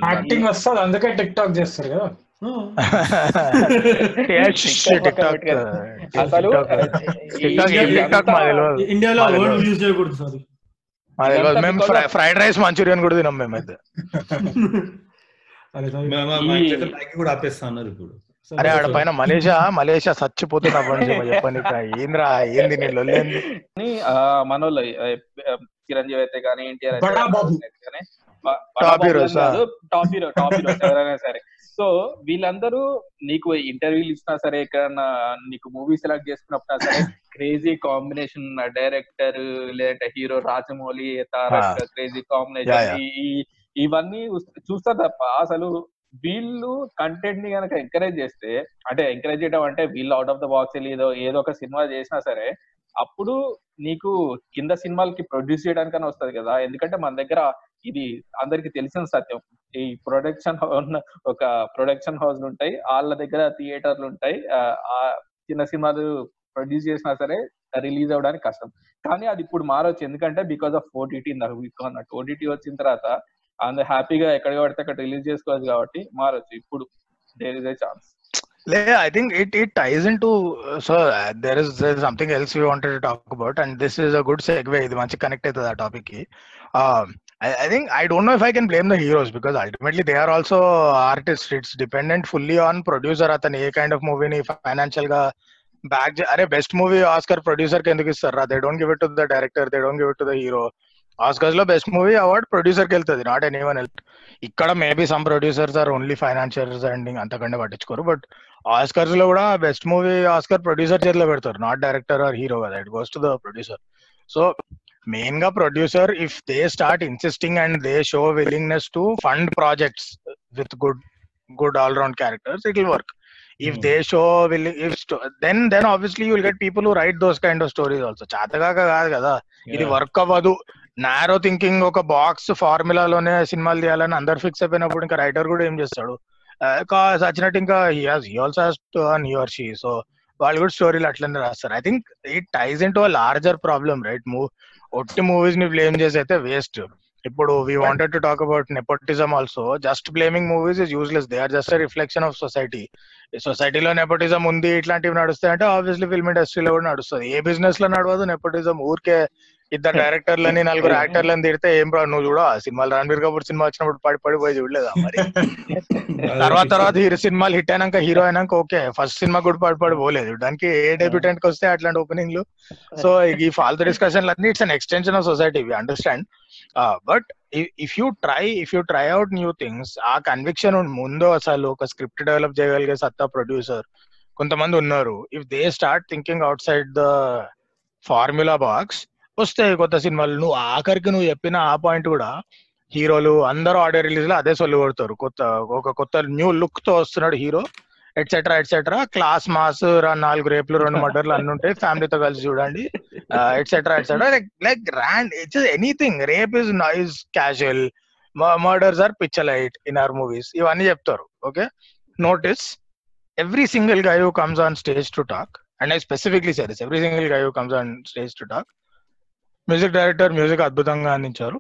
యాక్టింగ్ వస్తుంది అందుకే టిక్ టాక్ చేస్తారు కదా. ఇండియాలో మేము ఫ్రైడ్ రైస్ మంచూరియన్ కూడా తిన్నాం మేమైతే. కూడా ఆపేస్తా అన్నారు ఇప్పుడు. అరే ఆడ పైన మలేషియా మలేషియా చచ్చిపోతున్నా చెప్పని ఏంద్రా ఏంది నీ లొల్లేంది మనోళ్ళు చిరంజీవి అయితే కానీ NTR. Top hero top heroes ఎవరైనా సరే. సో వీళ్ళందరూ నీకు ఇంటర్వ్యూలు ఇచ్చినా సరే ఎక్కడన్నా నీకు మూవీ సెలెక్ట్ చేసుకున్నప్పుడు సరే క్రేజీ కాంబినేషన్ డైరెక్టర్ లేదంటే hero Rajamouli Tarak crazy combination. ఇవన్నీ చూస్తా తప్ప అసలు వీళ్ళు కంటెంట్ని కనుక ఎంకరేజ్ చేస్తే అంటే ఎంకరేజ్ చేయడం అంటే వీళ్ళు అవుట్ ఆఫ్ ద బాక్స్ ఏదో ఏదో ఒక సినిమా చేసినా సరే అప్పుడు నీకు కింద సినిమాలకి ప్రొడ్యూస్ చేయడానికైనా వస్తది కదా. ఎందుకంటే మన దగ్గర ఇది అందరికి తెలిసిన సత్యం. ఈ ప్రొడక్షన్ ఒక ప్రొడక్షన్ హౌస్ ఉంటాయి. వాళ్ళ దగ్గర థియేటర్లు ఉంటాయి. ఆ, చిన్న సినిమాలు ప్రొడ్యూస్ చేసినా సరే రిలీజ్ అవ్వడానికి కష్టం. కానీ అది ఇప్పుడు మారొచ్చు. ఎందుకంటే బికాస్ ఆఫ్ ఓటీటీ అన్నట్టు ఓటీటీ వచ్చిన తర్వాత అందరు హ్యాపీగా ఎక్కడ పడితే అక్కడ రిలీజ్ చేసుకోవచ్చు కాబట్టి మారచ్చు. ఇప్పుడు దేర్ ఇస్ ఏ ఛాన్స్ లే I think it it ties in to so there is there something else you wanted talk about and this is a good segue ఇది మంచి కనెక్ట్ అవుతుంది ఆ టాపిక్కి. I think I don't know if I can blame the heroes because ultimately they are also artist it's dependent fully on producer అతను ఏ kind of మూవీని ఫైనాన్షియల్గా back అరే best movie Oscar ప్రొడ్యూసర్కి ఎందుకు ఇస్తారు they don't give it to the director they don't give it to the hero ఆస్కర్స్లో best movie award ప్రొడ్యూసర్కి వెళ్తుంది not any one else ఇక్కడ maybe some producers are only financials and అంతకంటే పట్టించుకోరు but ఆస్కర్స్లో కూడా best movie Oscar producer చేతిలో పెడతారు not director or hero కదా it goes to the producer so మెయిన్గా producer if they start insisting and they show willingness to fund projects with good good all round characters it will work if they show will if then then obviously you'll get people who write those kind of stories also చేతగాక కాదు కదా ఇది work అవ్వదు. Narrow thinking ఒక box ఫార్ములాలోనే సినిమాలు తీయాలని అందరు ఫిక్స్ అయిపోయినప్పుడు ఇంకా రైటర్ కూడా ఏం చేస్తాడు? సచ్చినట్టు ఇంకా he has he also has to earn your she so వాళ్ళు కూడా స్టోరీలు అట్లనే రాస్తారు. I think it ties in to larger problem right move ఒట్టి మూవీస్ని బ్లేమ్ చేసి అయితే వేస్ట్ ఇప్పుడు we wanted to talk about nepotism also just blaming movies is useless they are just reflection of society సొసైటీలో నెపోటిజం ఉంది ఇట్లాంటివి నడుస్తాయంటే obviously film ఇండస్ట్రీలో కూడా నడుస్తుంది. ఏ బిజినెస్లో నడవదు నెపోటిజం ఊరికే ఇద్దరు డైరెక్టర్లని నలుగురు యాక్టర్లని తిడితే ఏం రా నువ్వు చూడ సినిమాలు రణబీర్ కపూర్ సినిమా వచ్చినప్పుడు పడి పడిపోయి చూడలేదా మరి? తర్వాత తర్వాత హీరో సినిమాలు హిట్ అయినాక హీరో అయినాక ఓకే ఫస్ట్ సినిమా కూడా పడి పడి పోలేదు. దానికి ఏ డెబ్యూటెంట్కి వస్తే అట్లాంటి ఓపెనింగ్లు సో ఈ ఫాల్తు డిస్కషన్లు అన్ని it's an extension of society we understand but if you try if you try out new things ఆ కన్విక్షన్ ముందు అసలు ఒక స్క్రిప్ట్ డెవలప్ చేయగలిగే సత్తా ప్రొడ్యూసర్ కొంతమంది ఉన్నారు. If they start thinking outside the formula box వస్తాయి కొత్త సినిమాలు. నువ్వు ఆఖరికి నువ్వు చెప్పిన ఆ పాయింట్ కూడా హీరోలు అందరూ ఆడియో రిలీజ్లో అదే సొల్లు కొడతారు. కొత్త ఒక కొత్త న్యూ లుక్తో వస్తున్నాడు hero etcetera etcetera class mass నాలుగు రేపులు రెండు మర్డర్లు అన్ని ఉంటాయి. ఫ్యామిలీతో కలిసి చూడండి. Etcetera etcetera like like it's anything rape is nice casual murders are picturised in our movies ఇవన్నీ చెప్తారు. Okay notice every single guy who comes on stage to talk and I specifically series every single guy guy comes on stage to talk music director music అద్భుతంగా అందించారు.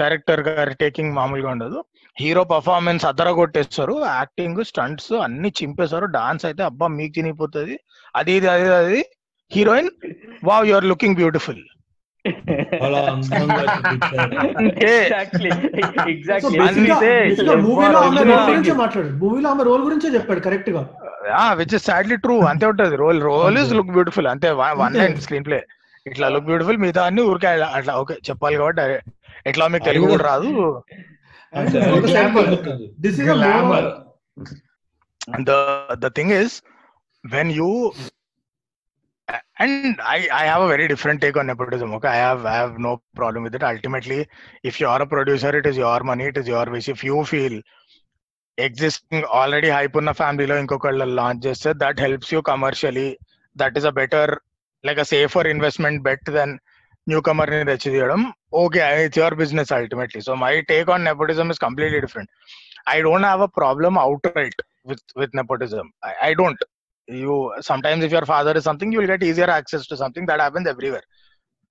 Director గారి taking మామూలుగా ఉండదు. Hero performance అద్దర కొట్టేస్తారు acting stunts అన్ని చింపేశారు. Dance అయితే అబ్బా మీకు తినిపోతుంది. అది ఇది అది అది heroine wow you are looking beautiful. మూవీలో ఆమె రోల్ గురించే మాట్లాడాడు మూవీలో ఆమె రోల్ గురించే చెప్పాడు కరెక్ట్గా. విచ్ ఇస్ సాడ్లీ ట్రూ అంతే ఉంటది. Role role is. Look beautiful అంతే వన్ స్క్రీన్ ప్లే ఇట్లా లుక్ బ్యూటిఫుల్ మిగతా అన్ని ఊరికే అట్లా- ఓకే చెప్పాలి కాబట్టి. ఎట్లా మీకు తెలుగు కూడా రాదు. కొడుతుంది. This is Glamour. the the thing is when you and I, I have a very different take on nepotism okay i have i have no problem with it ultimately if you are a producer it is your money it is your wish if you feel existing already hype ఉన్న ఫ్యామిలీలో ఇంకొకళ్ళు launch చేస్తే that helps you commercially that is a better like a safer investment bet then new కమర్ని తెచ్చి తీయడం okay it's your business ultimately so my take on nepotism is completely different I don't have a problem out right with with nepotism. I, I don't. You sometimes if your father is something you will get easier access to something. That happens everywhere.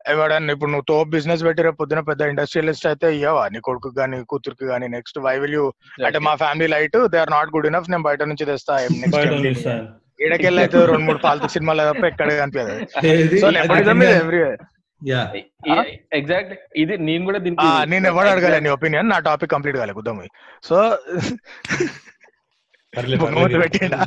ఎవడన్నా ఇప్పుడు నువ్వు తోపు business పెట్టి రేపు పొద్దున పెద్ద industrialist అయితే ఇయ్యవా నీ కొడుకు కానీ కూతురుకి కానీ నెక్స్ట్ వై విల్ యూ అంటే మా family light they are not good enough నేను బయట నుంచి తెస్తా. ఈడకెళ్ళి అయితే రెండు మూడు పాలతీ సినిమాలు తప్ప ఎక్కడ కనిపించదు? సో నెపోటిజం నిజంగా- ఎవ్రీవేర్ యా. ఎగ్జాక్ట్ ఇది నేను కూడా దీనికి నేను ఎవరు అడగలే నీ ఒపీనియన్ నా టాపిక్ కంప్లీట్ కాలే కుద్దాం సో. పెట్టిండా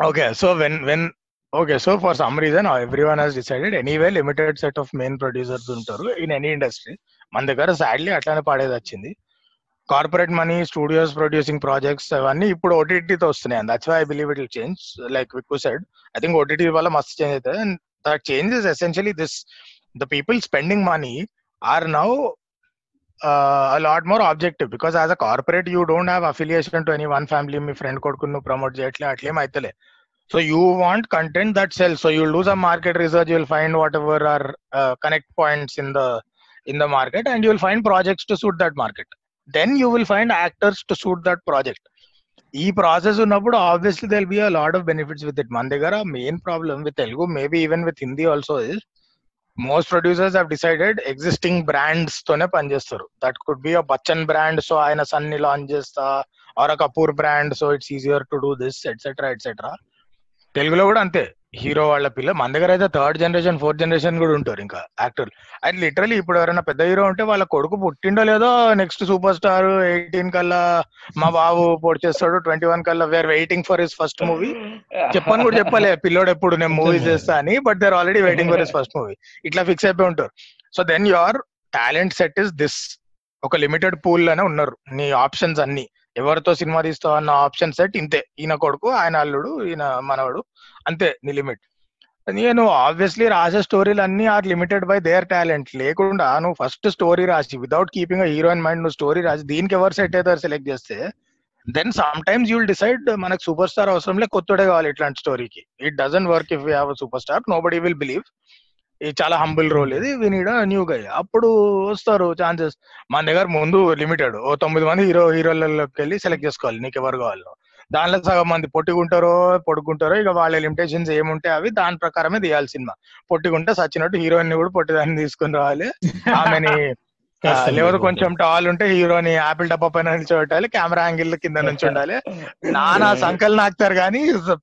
okay so when when okay so for some reason uh, everyone has decided anyway limited set of main producers ఉంటారు in any industry. మన దగ్గర సాడ్లీ అట్లానే పాడేది వచ్చింది. Corporate money studios producing projects అవన్నీ ఇప్పుడు ఓటీటీతో వస్తున్నాయి. And that's why I believe it will change like Vikku said I think OTT వల్ల మస్తు చేంజ్ అవుతుంది. And that change is essentially this the people spending money are now a lot more objective. Because as a corporate you don't have affiliation to any one family. మీ friend కొడుకుని నువ్వు promote చేయట్లే అట్లేం అయితలే. So you want content that sell so you'll do some market research you'll find whatever are connect points in the in the market and you'll find projects to suit that market then you will find actors to suit that project ఈ process ఉన్నప్పుడు obviously there'll be a lot of benefits with it మన దగ్గర main problem with Telugu maybe even with Hindi also is most producers have decided existing brands తోనే పనిచేస్తారు that could be a Bachchan brand so ఆయన సన్ని launch చేస్తా or a Kapoor brand so it's easier to do this etcetera etcetera తెలుగులో కూడా అంతే. Hero వాళ్ళ పిల్ల. మన దగ్గర అయితే థర్డ్ జనరేషన్ ఫోర్త్ జనరేషన్ కూడా ఉంటారు ఇంకా యాక్టర్ అది లిటరలీ ఇప్పుడు ఎవరైనా పెద్ద హీరో ఉంటే వాళ్ళ కొడుకు పుట్టిండో లేదో నెక్స్ట్ సూపర్ స్టార్ ఎయిటీన్ కల్లా మా బాబు పొడి చేస్తాడు ట్వంటీ వన్ కల్లా were waiting for his first movie చెప్పని కూడా చెప్పలే పిల్లోడు ఎప్పుడు నేను మూవీస్ చేస్తా అని but they're already waiting for his first movie ఇట్లా ఫిక్స్ అయిపోయి ఉంటారు. So then your talent set is this ఒక లిమిటెడ్ పూల్లోనే ఉన్నారు. నీ ఆప్షన్స్ అన్ని. ఎవరితో సినిమా తీస్తావు అన్న ఆప్షన్ సెట్ ఇంతే. ఈయన కొడుకు ఆయన అల్లుడు ఈయన మనవడు అంతే నీ లిమిట్. నేను ఆబ్వియస్లీ రాసే స్టోరీలు అన్ని are limited by their talent లేకుండా నువ్వు ఫస్ట్ స్టోరీ రాసి వితౌట్ కీపింగ్ హీరోయిన్ మైండ్ నువ్వు స్టోరీ రాసి దీనికి ఎవరు సెట్ అవుతారు సెలెక్ట్ చేస్తే then sometimes you'll decide మనకు సూపర్ స్టార్ అవసరం లే కొత్తడే కావాలి ఇట్లాంటి స్టోరీకి it doesn't work if you have superstar nobody will believe ఇది చాలా హంబుల్ రోల్ ఇది. వీ నీడ్ న్యూ గై అప్పుడు వస్తారు ఛాన్సెస్ మన దగ్గర ముందు లిమిటెడ్ ఓ తొమ్మిది మంది హీరో హీరోలలోకి వెళ్ళి సెలెక్ట్ చేసుకోవాలి. నీకు ఎవరు కావాలో. దానిలో సగం మంది పొట్టిగుంటారో పొడుగుంటారో ఇక వాళ్ళ లిమిటేషన్స్ ఏముంటే అవి దాని ప్రకారమే తీయాలి సినిమా. పొట్టిగుంటే సచ్చినట్టు హీరోయిన్ కూడా పొట్టిదాన్ని తీసుకుని రావాలి. ఆమెని లేకపోతే. కొంచెం టాల్ ఉంటే హీరోని ఆపిల్ డబ్బా పైన నిల్చోబెట్టాలి కెమెరా యాంగిల్ కింద నుంచి ఉండాలి నానా సంకల్ నాకుతారు కానీ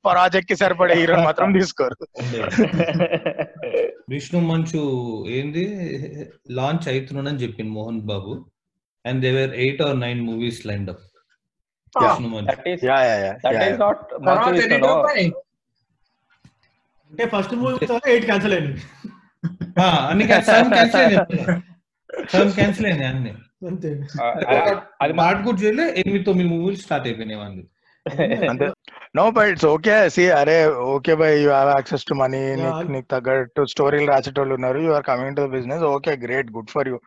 ప్రాజెక్ట్కి సరిపడే హీరోని మాత్రం తీసుకోరు. విష్ణు మంచు ఏంది? లాంచ్ అవుతున్నాడని చెప్పింది Mohan Babu. And their eight or nine movies line up Vishnu Manchu. అంటే ఫస్ట్ మూవీ ఎయిట్ క్యాన్సిల్ అయింది. ఆ, అన్ని క్యాన్సిల్ అయింది సమ్ క్యాన్సిల్ అయింది అన్ని. అది మాట కూడా చేయలే ఎనిమిది తొమ్మిది మూవీలు స్టార్ట్ అయిపోయినాయి వాళ్ళు అంతే no but it's okay see అరే okay by you have access to money నీకు తగ్గట్టు స్టోరీలు రాసేటోళ్ళు ఉన్నారు. You are coming to business okay great good for you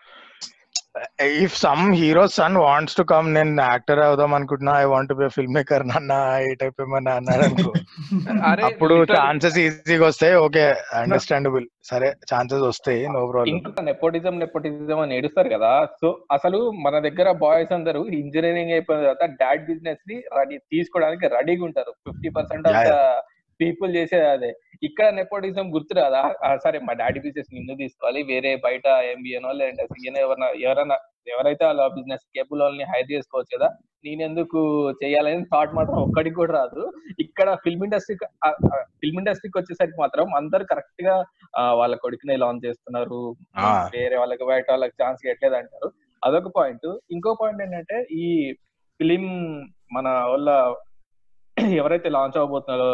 if some hero son wants to come నేను యాక్టర్ అవుదాం అనుకుంటున్నా. I want be filmmaker నాన్న ఈ టైప్ ఏమన్నా అన్నారు అనుకో. అప్పుడు ఛాన్సెస్ ఈజీగా వస్తాయి. ఓకే అండర్స్టాండబుల్ సరే ఛాన్సెస్ వస్తాయి నో ప్రాబ్లం ఇంకా నెపోటిజం నెపోటిజం అని ఏడుస్తారు కదా. సో అసలు మన దగ్గర బాయ్స్ అందరూ ఇంజనీరింగ్ అయిపోయిన తర్వాత డాడ్ బిజినెస్ని రెడీ తీసుకోవడానికి రెడీగా ఉంటారు. ఫిఫ్టీ పర్సెంట్ ఆఫ్ పీపుల్ చేసేది అదే. ఇక్కడ నెపోటిజం గుర్తు రాదా? ఆ, సరే మా డాడీ బిజినెస్ నిన్ను తీసుకోవాలి వేరే బయట ఎంబీఏనో లేదంటే సీఎనో ఎవరైనా ఎవరైనా ఎవరైతే వాళ్ళ బిజినెస్ కేబుల్ వాళ్ళని హైర్ చేసుకోవచ్చు కదా నేనెందుకు చేయాలని థాట్ మాత్రం ఒక్కడికి కూడా రాదు. ఇక్కడ ఫిల్మ్ ఇండస్ట్రీ ఫిల్మ్ ఇండస్ట్రీకి వచ్చేసరికి మాత్రం అందరు కరెక్ట్గా వాళ్ళ కొడుకునే లాంచ్ చేస్తున్నారు. వేరే వాళ్ళకి బయట వాళ్ళకి ఛాన్స్ ఇవ్వట్లేదు అంటారు. అదొక పాయింట్ ఇంకో పాయింట్ ఏంటంటే ఈ ఫిలిం మన వాళ్ళ ఎవరైతే లాంచ్ అవబోతున్నారో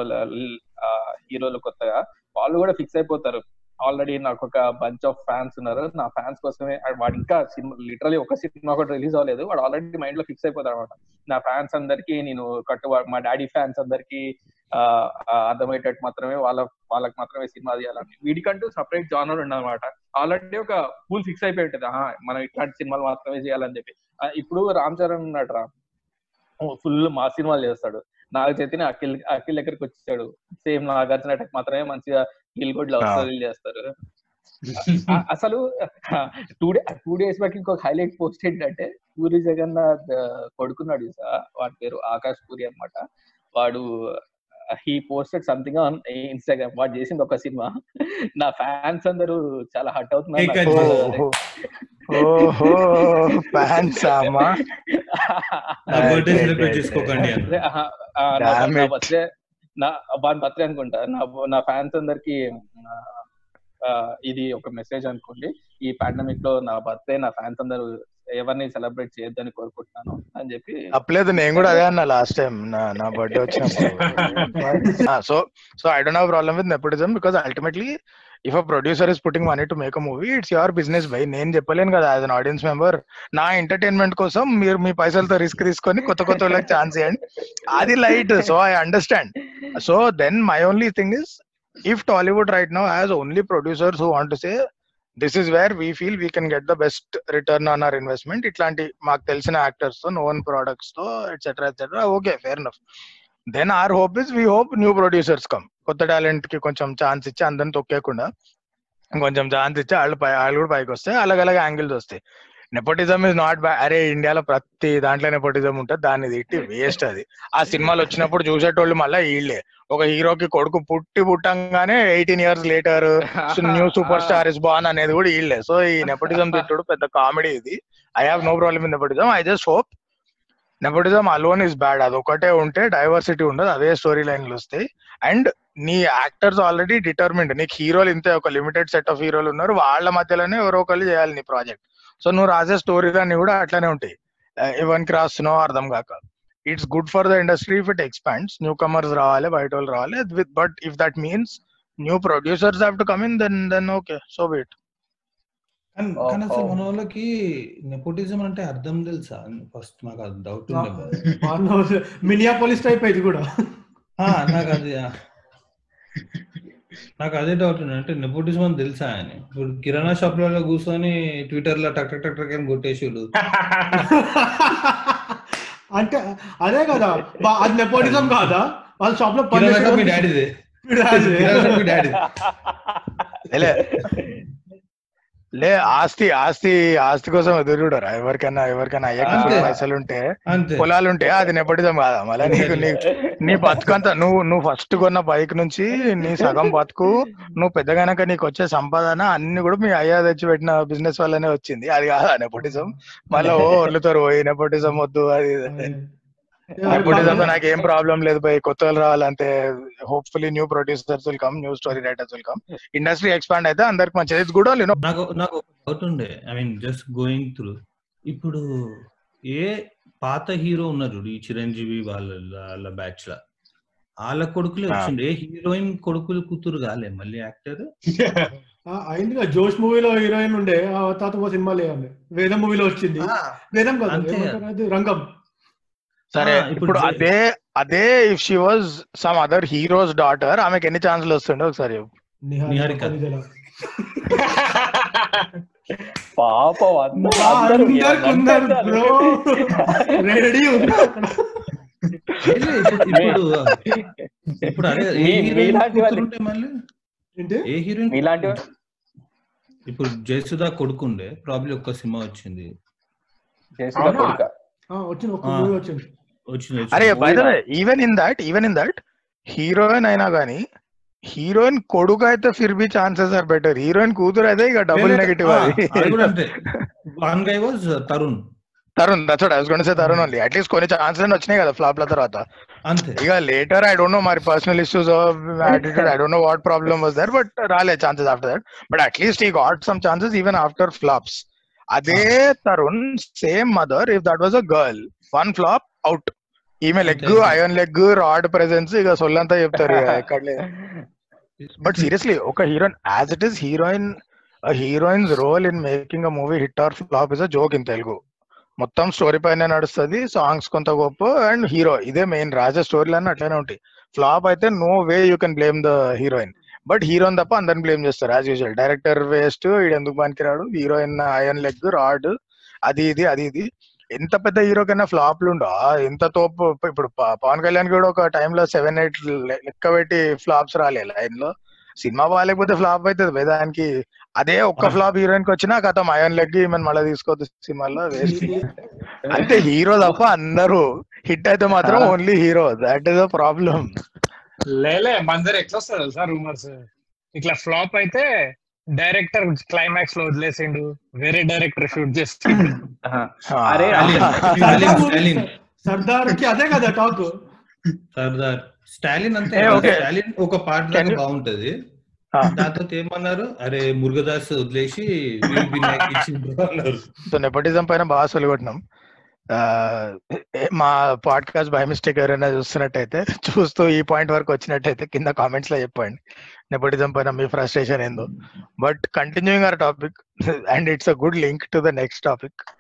హీరోలు కొత్తగా వాళ్ళు కూడా ఫిక్స్ అయిపోతారు. ఆల్రెడీ నాకు ఒక బంచ్ ఆఫ్ ఫ్యాన్స్ ఉన్నారు. నా ఫ్యాన్స్ కోసమే వాడు ఇంకా సినిమా లిటరలీ ఒక సినిమా కూడా రిలీజ్ అవ్వలేదు. వాడు ఆల్రెడీ మైండ్లో ఫిక్స్ అయిపోతారు అనమాట నా ఫ్యాన్స్ అందరికి నేను కట్టు మా డాడీ ఫ్యాన్స్ అందరికి అర్థమయ్యేటట్టు మాత్రమే వాళ్ళ వాళ్ళకి మాత్రమే సినిమా తీయాలని. వీడికంటూ సపరేట్ జానర్ ఉండదన్నమాట ఆల్రెడీ ఒక పూల్ ఫిక్స్ అయిపోయి ఉంటుంది. మనం ఇట్లాంటి సినిమాలు మాత్రమే చేయాలని చెప్పి. ఇప్పుడు రామ్ చరణ్ ఉన్నాడు రా. ఫుల్ మా సినిమాలు చేస్తాడు. నాగ చైతన్య అఖిల్ అఖిల్ దగ్గరికి వచ్చాడు సేమ్ నాగార్జున టైప్ మాత్రమే మంచిగా గిల్ గుడ్ లవ్. స్టోరీలు చేస్తారు. అసలు two day two days back ఇంకొక హైలైట్ పోస్ట్ ఏంటంటే పూరి జగన్నాథ్ కొడుకున్నాడు చూసా. వాడి పేరు ఆకాష్ పూరి అన్నమాట. వాడు he posted something on Instagram వాడు చేసింది ఒక సినిమా. నా ఫ్యాన్స్ అందరూ చాలా హట్ అవుతున్నారు. ఓహో. ఫ్యాన్స్ అమ్మా. నా బర్త్డే నా వాని బర్త్డే అనుకుంటా. నా నా ఫ్యాన్స్ అందరికి ఇది ఒక మెసేజ్ అనుకోండి. ఈ పాండమిక్లో నా బర్త్డే నా ఫ్యాన్స్ అందరూ ఎవరిని సెలబ్రేట్ చేయొద్దని కోరుకుంటున్నాను అని చెప్పి తప్పలేదు నేను కూడా అదే అన్నా లాస్ట్ టైం నా బర్త్డే వచ్చినప్పుడు. So so I don't have problem with nepotism because ultimately if a producer is putting money to make a movie it's your business by నేను చెప్పలేను కదా యాజ్ అన్ ఆడియన్స్ మెంబర్ నా entertainment కోసం మీరు మీ పైసలతో risk తీసుకొని కొత్త కొత్త వాళ్ళకి ఛాన్స్ ఇవ్వండి. అది light so I understand so then my only thing is if Tollywood right now has only producers who want to say this is where we feel we can get the best return on our investment ఇట్లాంటి మాకు తెలిసిన యాక్టర్స్తో known ప్రొడక్ట్స్తో etcetera etcetera okay fair enough then or hope is we hope new producers come కొత్త టాలెంట్కి కొంచెం chance ఇచ్చి అందరిని తొక్కేయకుండా కొంచెం ఛాన్స్ ఇచ్చి వాళ్ళు వాళ్ళు కూడా పైకి వస్తాయి అలాగ అలాగే యాంగిల్స్ వస్తాయి. నెపోటిజం ఇస్ నాట్ బ్యా అరే ఇండియాలో ప్రతి దాంట్లో నెపోటిజం ఉంటుంది దాన్ని తిట్టి వేస్ట్ అది. ఆ సినిమాలు వచ్చినప్పుడు చూసేటోళ్ళు మళ్ళీ వీళ్ళే. ఒక హీరోకి కొడుకు పుట్టి పుట్టంగానే eighteen years later new superstar is born అనేది కూడా వీళ్ళే. సో ఈ నెపోటిజం తిట్టుడు పెద్ద కామెడీ ఇది. I have no problem in nepotism I just hope nepotism alone is bad అది ఒకటే ఉంటే డైవర్సిటీ ఉండదు. అవే స్టోరీ లైన్లు వస్తాయి. అండ్ నీ యాక్టర్స్ ఆల్రెడీ డిటర్మిండ్ నీకు హీరోలు ఇంతే. ఒక లిమిటెడ్ సెట్ ఆఫ్ హీరోలు ఉన్నారు. వాళ్ళ మధ్యలోనే ఎవరో ఒకళ్ళు చేయాలి నీ ప్రాజెక్ట్ సో నువ్వు రాసే స్టోరీలు అన్ని కూడా అట్లానే ఉంటాయి. ఎవరికి రాస్తున్నావు అర్థం కాక. It's good for the industry if it expands newcomers రావాలి బయట వాళ్ళు రావాలి. With but if that means new producers have to come in then then okay so wait కానీ అసలు oh. మన వాళ్ళకి నెపోటిజం అంటే అర్థం తెలుసా? ఫస్ట్ నాకు అది డౌట్ మినియాపోలిస్ టైప్ ఇది కూడా. ఆ, నాకు అది నాకు అదే డౌట్ ఉంది. అంటే నెపోటిజం అని తెలుసా ఆయన? ఇప్పుడు కిరాణా షాప్లలో కూర్చొని ట్విట్టర్లో టక్ టక్ టక్ అని కొట్టేసాడు అంటే అదే కదా. అది నెపోటిజం కాదా? వాళ్ళ షాప్లో పని షాప్ డాడీదే. డాడీ. లే ఆస్తి ఆస్తి ఆస్తి కోసం ఎదురు చూడరా. ఎవరికైనా ఎవరికైనా అయ్యక. పైసలు ఉంటే పొలాలు ఉంటే అది నెపటిజం కాదా? మళ్ళీ నీకు నీ నీ బతుకంతా నువ్వు నువ్వు ఫస్ట్ కొన్న బైక్ నుంచి నీ సగం బతుకు నువ్వు పెద్దగానక నీకు వచ్చే సంపాదన అన్ని కూడా మీ అయ్యా తెచ్చి పెట్టిన బిజినెస్ వల్లనే వచ్చింది. అది కాదా? నెపోటిజం. మళ్ళీ ఓ వదులుతారు పోయి నెపోటిజం వద్దు అది ఇది. నెపోటిజం తో నాకు ఏం ప్రాబ్లం లేదు పోయి కొత్త రావాలంటే hopefully new producers will come new story writers will come industry expand అయితే అందరికి మంచిది. ఇట్స్ గుడ్ ఓన్లీ నాకు నాకు డౌట్ ఉండే. I mean just going through ఇప్పుడు ఏ పాత హీరో ఉన్నారు? ఈ చిరంజీవి వాళ్ళ వాళ్ళ బ్యాచ్ లా. వాళ్ళ కొడుకులే. వచ్చిండు ఏ హీరోయిన్ కొడుకులు కూతురు కాలే మళ్ళీ యాక్టర్ ఆ, అయింది జోష్ మూవీలో హీరోయిన్ ఉండే. ఒక సినిమా లేదండి వేదం మూవీలో వచ్చింది. వేదం కాదు రంగం. సరే ఇప్పుడు అదే అదే if she was some other heroes daughter ఆమెకి ఎన్ని ఛాన్సులు వస్తుండే ఒకసారి. నిహారిక. పాపం రెడీ ఇప్పుడు ఏ హీరోయిన్ జయసుధా కొడుకుండే ప్రాబ్లీ ఒక్క సినిమా వచ్చింది? కొడుక. వచ్చింది. అరే even in that even in that heroine అయినా గానీ హీరోయిన్ కొడుకు అయితే ఫిర్ బి ఛాన్సెస్ ఆర్ బెటర్ హీరోయిన్ కూతురు అయితే ఇక డబుల్ నెగటివ్ అది. One guy was Tarun Tarun that's what I was going say Tarun only atleast కొన్ని ఛాన్సెస్ వచ్చినాయి కదా ఫ్లాప్ ల తర్వాత. అంతే. ఇక లేటర్ ఐ డోంట్ నో మరి personal issues attitude I don't know what problem was there but రాలే chances after that but at least he got some chances even after flops అదే Tarun same mother if that was a girl one flop out ఈమె leg. Iron leg rod presence ఇక సొల్లంతా చెప్తారు ఎక్కడ but seriously ఒక heroine as it is heroine heroines role in making a movie hit or flop is a joke in Telugu మొత్తం story పైన నడుస్తుంది songs కొంత గొప్ప అండ్ హీరో ఇదే మెయిన్ రాజా స్టోరీలు అన్నీ అట్లనే ఉంటాయి. ఫ్లాప్ అయితే no way you can blame the heroine but heroine తప్ప అందరిని బ్లేమ్ చేస్తారు యాజ్ యూజువల్ డైరెక్టర్ వేస్ట్ వీడు ఎందుకు పనికిరాడు? హీరోయిన్ ఐరన్ లెగ్ రాడ్ అది ఇది అది ఇది. ఎంత పెద్ద హీరో కన్నా ఫ్లాప్లు ఉండో ఎంత తోపు ఇప్పుడు పవన్ కళ్యాణ్ కూడా ఒక టైంలో సెవెన్ ఎయిట్ లెక్క పెట్టి ఫ్లాప్స్ రాలే లైన్లో సినిమా బాగాలేకపోతే ఫ్లాప్ అవుతుంది దానికి. అదే ఒక్క ఫ్లాప్ హీరోయిన్కి వచ్చినా కథ ఐరన్ లెగ్ ఈమెను మళ్ళీ తీసుకోవద్దు సినిమాలో. వేస్ట్. అంటే హీరో తప్ప అందరూ. హిట్ అయితే మాత్రం. Only hero. That is a problem లేలే మన దగ్గర ఎట్లా వస్తుంది తెలుసా రూమర్స్ ఇట్లా ఫ్లాప్ అయితే డైరెక్టర్ క్లైమాక్స్లో వదిలేసిండు. వేరే డైరెక్టర్ షూట్ చేస్తుండు అరే, సర్దార్ స్టాలిన్, స్టాలిన్, సర్దార్కి అదే కదా టాక్ సర్దార్. స్టాలిన్ అంతే. స్టాలిన్ ఒక పార్ట్ లాగా బాగుంటది. దాంతో ఏమన్నారు? అరే మురుగదాస్ వదిలేసి సో నెపోటిజం పైన బాగా సొలిగొట్టినాం. మా పాడ్కాస్ట్ బై మిస్టేక్ ఎవరైనా చూస్తున్నట్టయితే చూస్తూ ఈ పాయింట్ వరకు వచ్చినట్టయితే కింద కామెంట్స్లో చెప్పండి. నెపోటిజం పైన మీ ఫ్రస్ట్రేషన్ ఏందో. But continuing our topic and it's a good link to the next topic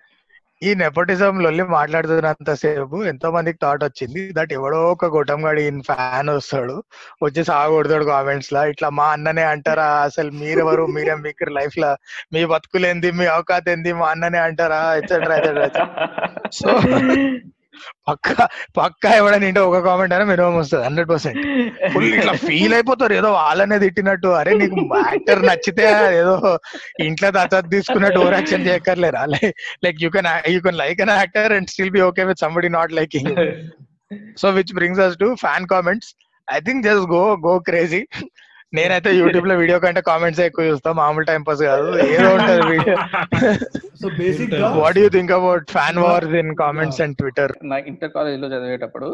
ఈ నెపోటిజం లొల్లి మాట్లాడుతున్నంత సేపు ఎంతో మందికి థాట్ వచ్చింది. దట్ ఎవడో ఒక గొట్టంగాడి ఫ్యాన్ వస్తాడు. వచ్చి సాగొడతాడు కామెంట్స్ లా. ఇట్లా మా అన్ననే అంటారా? అసలు మీరెవరు? మీరే మీకు లైఫ్ లా? మీ బతుకులేంది? మీ అవకాశం ఏంది మా అన్ననే అంటారా? ఎట్సెట్రా ఎట్సెట్రా సో పక్క పక్క ఎవడని ఇంటే ఒక కామెంట్ అయినా మినిమం వస్తుంది హండ్రెడ్ పర్సెంట్ ఫుల్ ఇట్లా ఫీల్ అయిపోతారు ఏదో వాళ్ళనే తిట్టినట్టు అరే నీకు యాక్టర్ నచ్చితే ఏదో ఇంట్లో దత్తత తీసుకున్నట్టు over action చేయక్కర్లేరా? Like you can you can like an actor and still be okay with somebody not liking so which brings us to fan comments I think just go go crazy నేనైతే యూట్యూబ్లో video కంటే comments ఎక్కువ చూస్తా. మామూలు time pass కాదు. ఏదో ఉంటది video so బేసిక్గా what you think about fan wars in comments and Twitter నా ఇంటర్ కాలేజ్లో చదివేటప్పుడు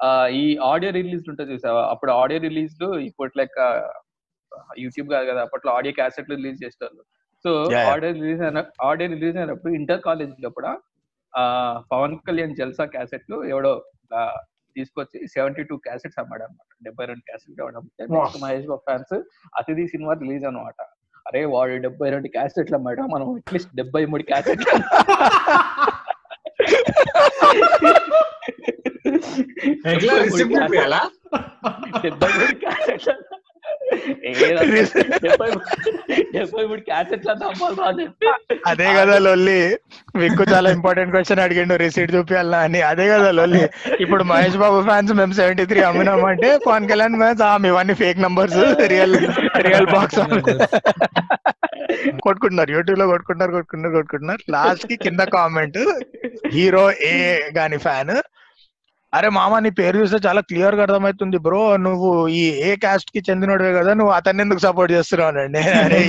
ఆ ఈ ఆడియో రిలీజ్ ఉంటుంది చూసావా? అప్పుడు ఆడియో రిలీజ్లు ఇప్పుడు లెక్క యూట్యూబ్ కాదు కదా అప్పట్లో ఆడియో క్యాసెట్లు రిలీజ్ చేస్తారు సో. ఆడియో రిలీజ్ అయిన ఆడియో రిలీజ్ అయినప్పుడు ఇంటర్ కాలేజ్ లోపల ఆ పవన్ కళ్యాణ్ జల్సా క్యాసెట్లు ఎవడో తీసుకొచ్చి సెవెంటీ టూ క్యాసెట్స్ అమ్మాడు అనమాట డెబ్బై రెండు క్యాసెట్లు అమ్మడం next Mahesh Babu fans Athidhi cinema release అనమాట అరే వాడు డెబ్బై రెండు క్యాసెట్లు అమ్మాడు మనం అట్లీస్ట్ డెబ్బై మూడు క్యాసెట్లు. చూపియాలా డెబ్బై మూడు క్యాసెట్లు. అదే కదా లొల్లి విక్కు చాలా ఇంపార్టెంట్ క్వశ్చన్ అడిగిండు రిసీట్ చూపించాలా అని. అదే కదా లొల్లి ఇప్పుడు మహేష్ బాబు ఫ్యాన్స్ మేము సెవెంటీ త్రీ అమ్మినామంటే పవన్ కళ్యాణ్ ఫ్యాన్స్ ఇవన్నీ fake numbers real real box కొట్టుకుంటున్నారు యూట్యూబ్లో కొట్టుకుంటున్నారు కొట్టుకుంటున్నారు కొట్టుకుంటున్నారు. లాస్ట్కి కింద కామెంట్ హీరో ఏ గాని ఫ్యాన్ అరే మామ నీ పేరు చూస్తే చాలా క్లియర్గా అర్థమవుతుంది బ్రో నువ్వు ఈ ఏ కాస్ట్కి చెందినోడివే కదా నువ్వు అతన్ని ఎందుకు సపోర్ట్ చేస్తున్నావు అండి అరే.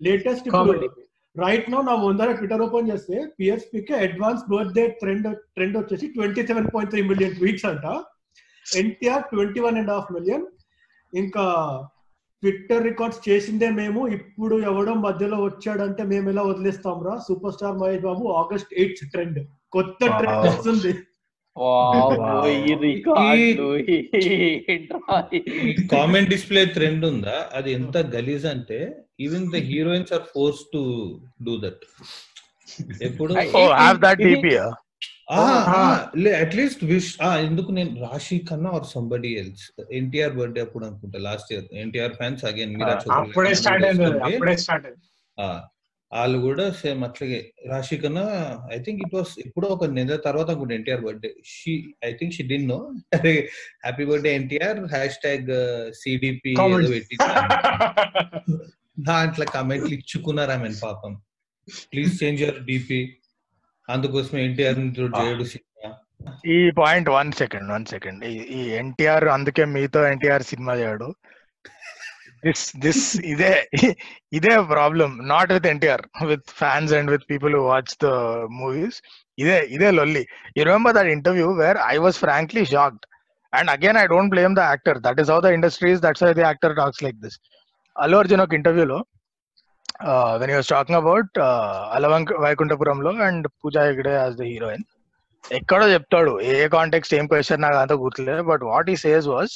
లేటెస్ట్. రైట్ నో నా ముందర ట్విట్టర్ ఓపెన్ చేస్తే పిఎస్పి కి అడ్వాన్స్ బర్త్డే ట్రెండ్ ట్రెండ్ వచ్చేసి twenty seven point three million tweets అంట NTR twenty one and half million ఇంకా ట్విట్టర్ రికార్డ్స్ చేసిందే మేము ఇప్పుడు ఎవడో మధ్యలో వచ్చాడంటే మేము ఎలా వదిలేస్తాం రా? Super star Mahesh Babu August eighth trend. కొత్త ట్రెండ్. వస్తుంది. కామెంట్ డిస్ప్లే ట్రెండ్ ఉందా? అది ఎంత గలీజ్ అంటే even the heroines are forced to do that ఎప్పుడు అట్లీస్ట్ విష్ ఎందుకు నేను Rashi Khanna or somebody else NTR birthday అప్పుడు అనుకుంటా last year NTR fans again Meera వాళ్ళు కూడా సేమ్ అట్లాగే. Rashi Khanna I think it was ఎప్పుడో ఒక నెల తర్వాత అనుకుంటా NTR birthday she I think she didn't know happy birthday NTR hashtag CDP దాంట్లో కమెంట్లు ఇచ్చుకున్నారు ఆమె పాపం. ప్లీజ్ చేంజ్ యువర్ డిపి అందుకోసమే ఎన్టీఆర్ చేయడు సినిమా. ఈ point one second one second. ఈ ఎన్టీఆర్ అందుకే మీతో ఎన్టీఆర్ సినిమా చేయడు. దిస్ దిస్ ఇదే ఇదే problem. Not with NTR with fans and with people who watch the movies ఇదే ఇదే లొల్లి. You remember that interview where I was frankly shocked and again I don't blame the actor that is how the industries that's how the actor talks like this Allu Arjun ఒక ఇంటర్వ్యూలో when was talking about అలవంక్ వైకుంఠపురంలో and Pooja Hegde as the heroine ఎక్కడో చెప్తాడు. ఏ context ఏం question నాకు అంత గుర్తులేదు. But what he says was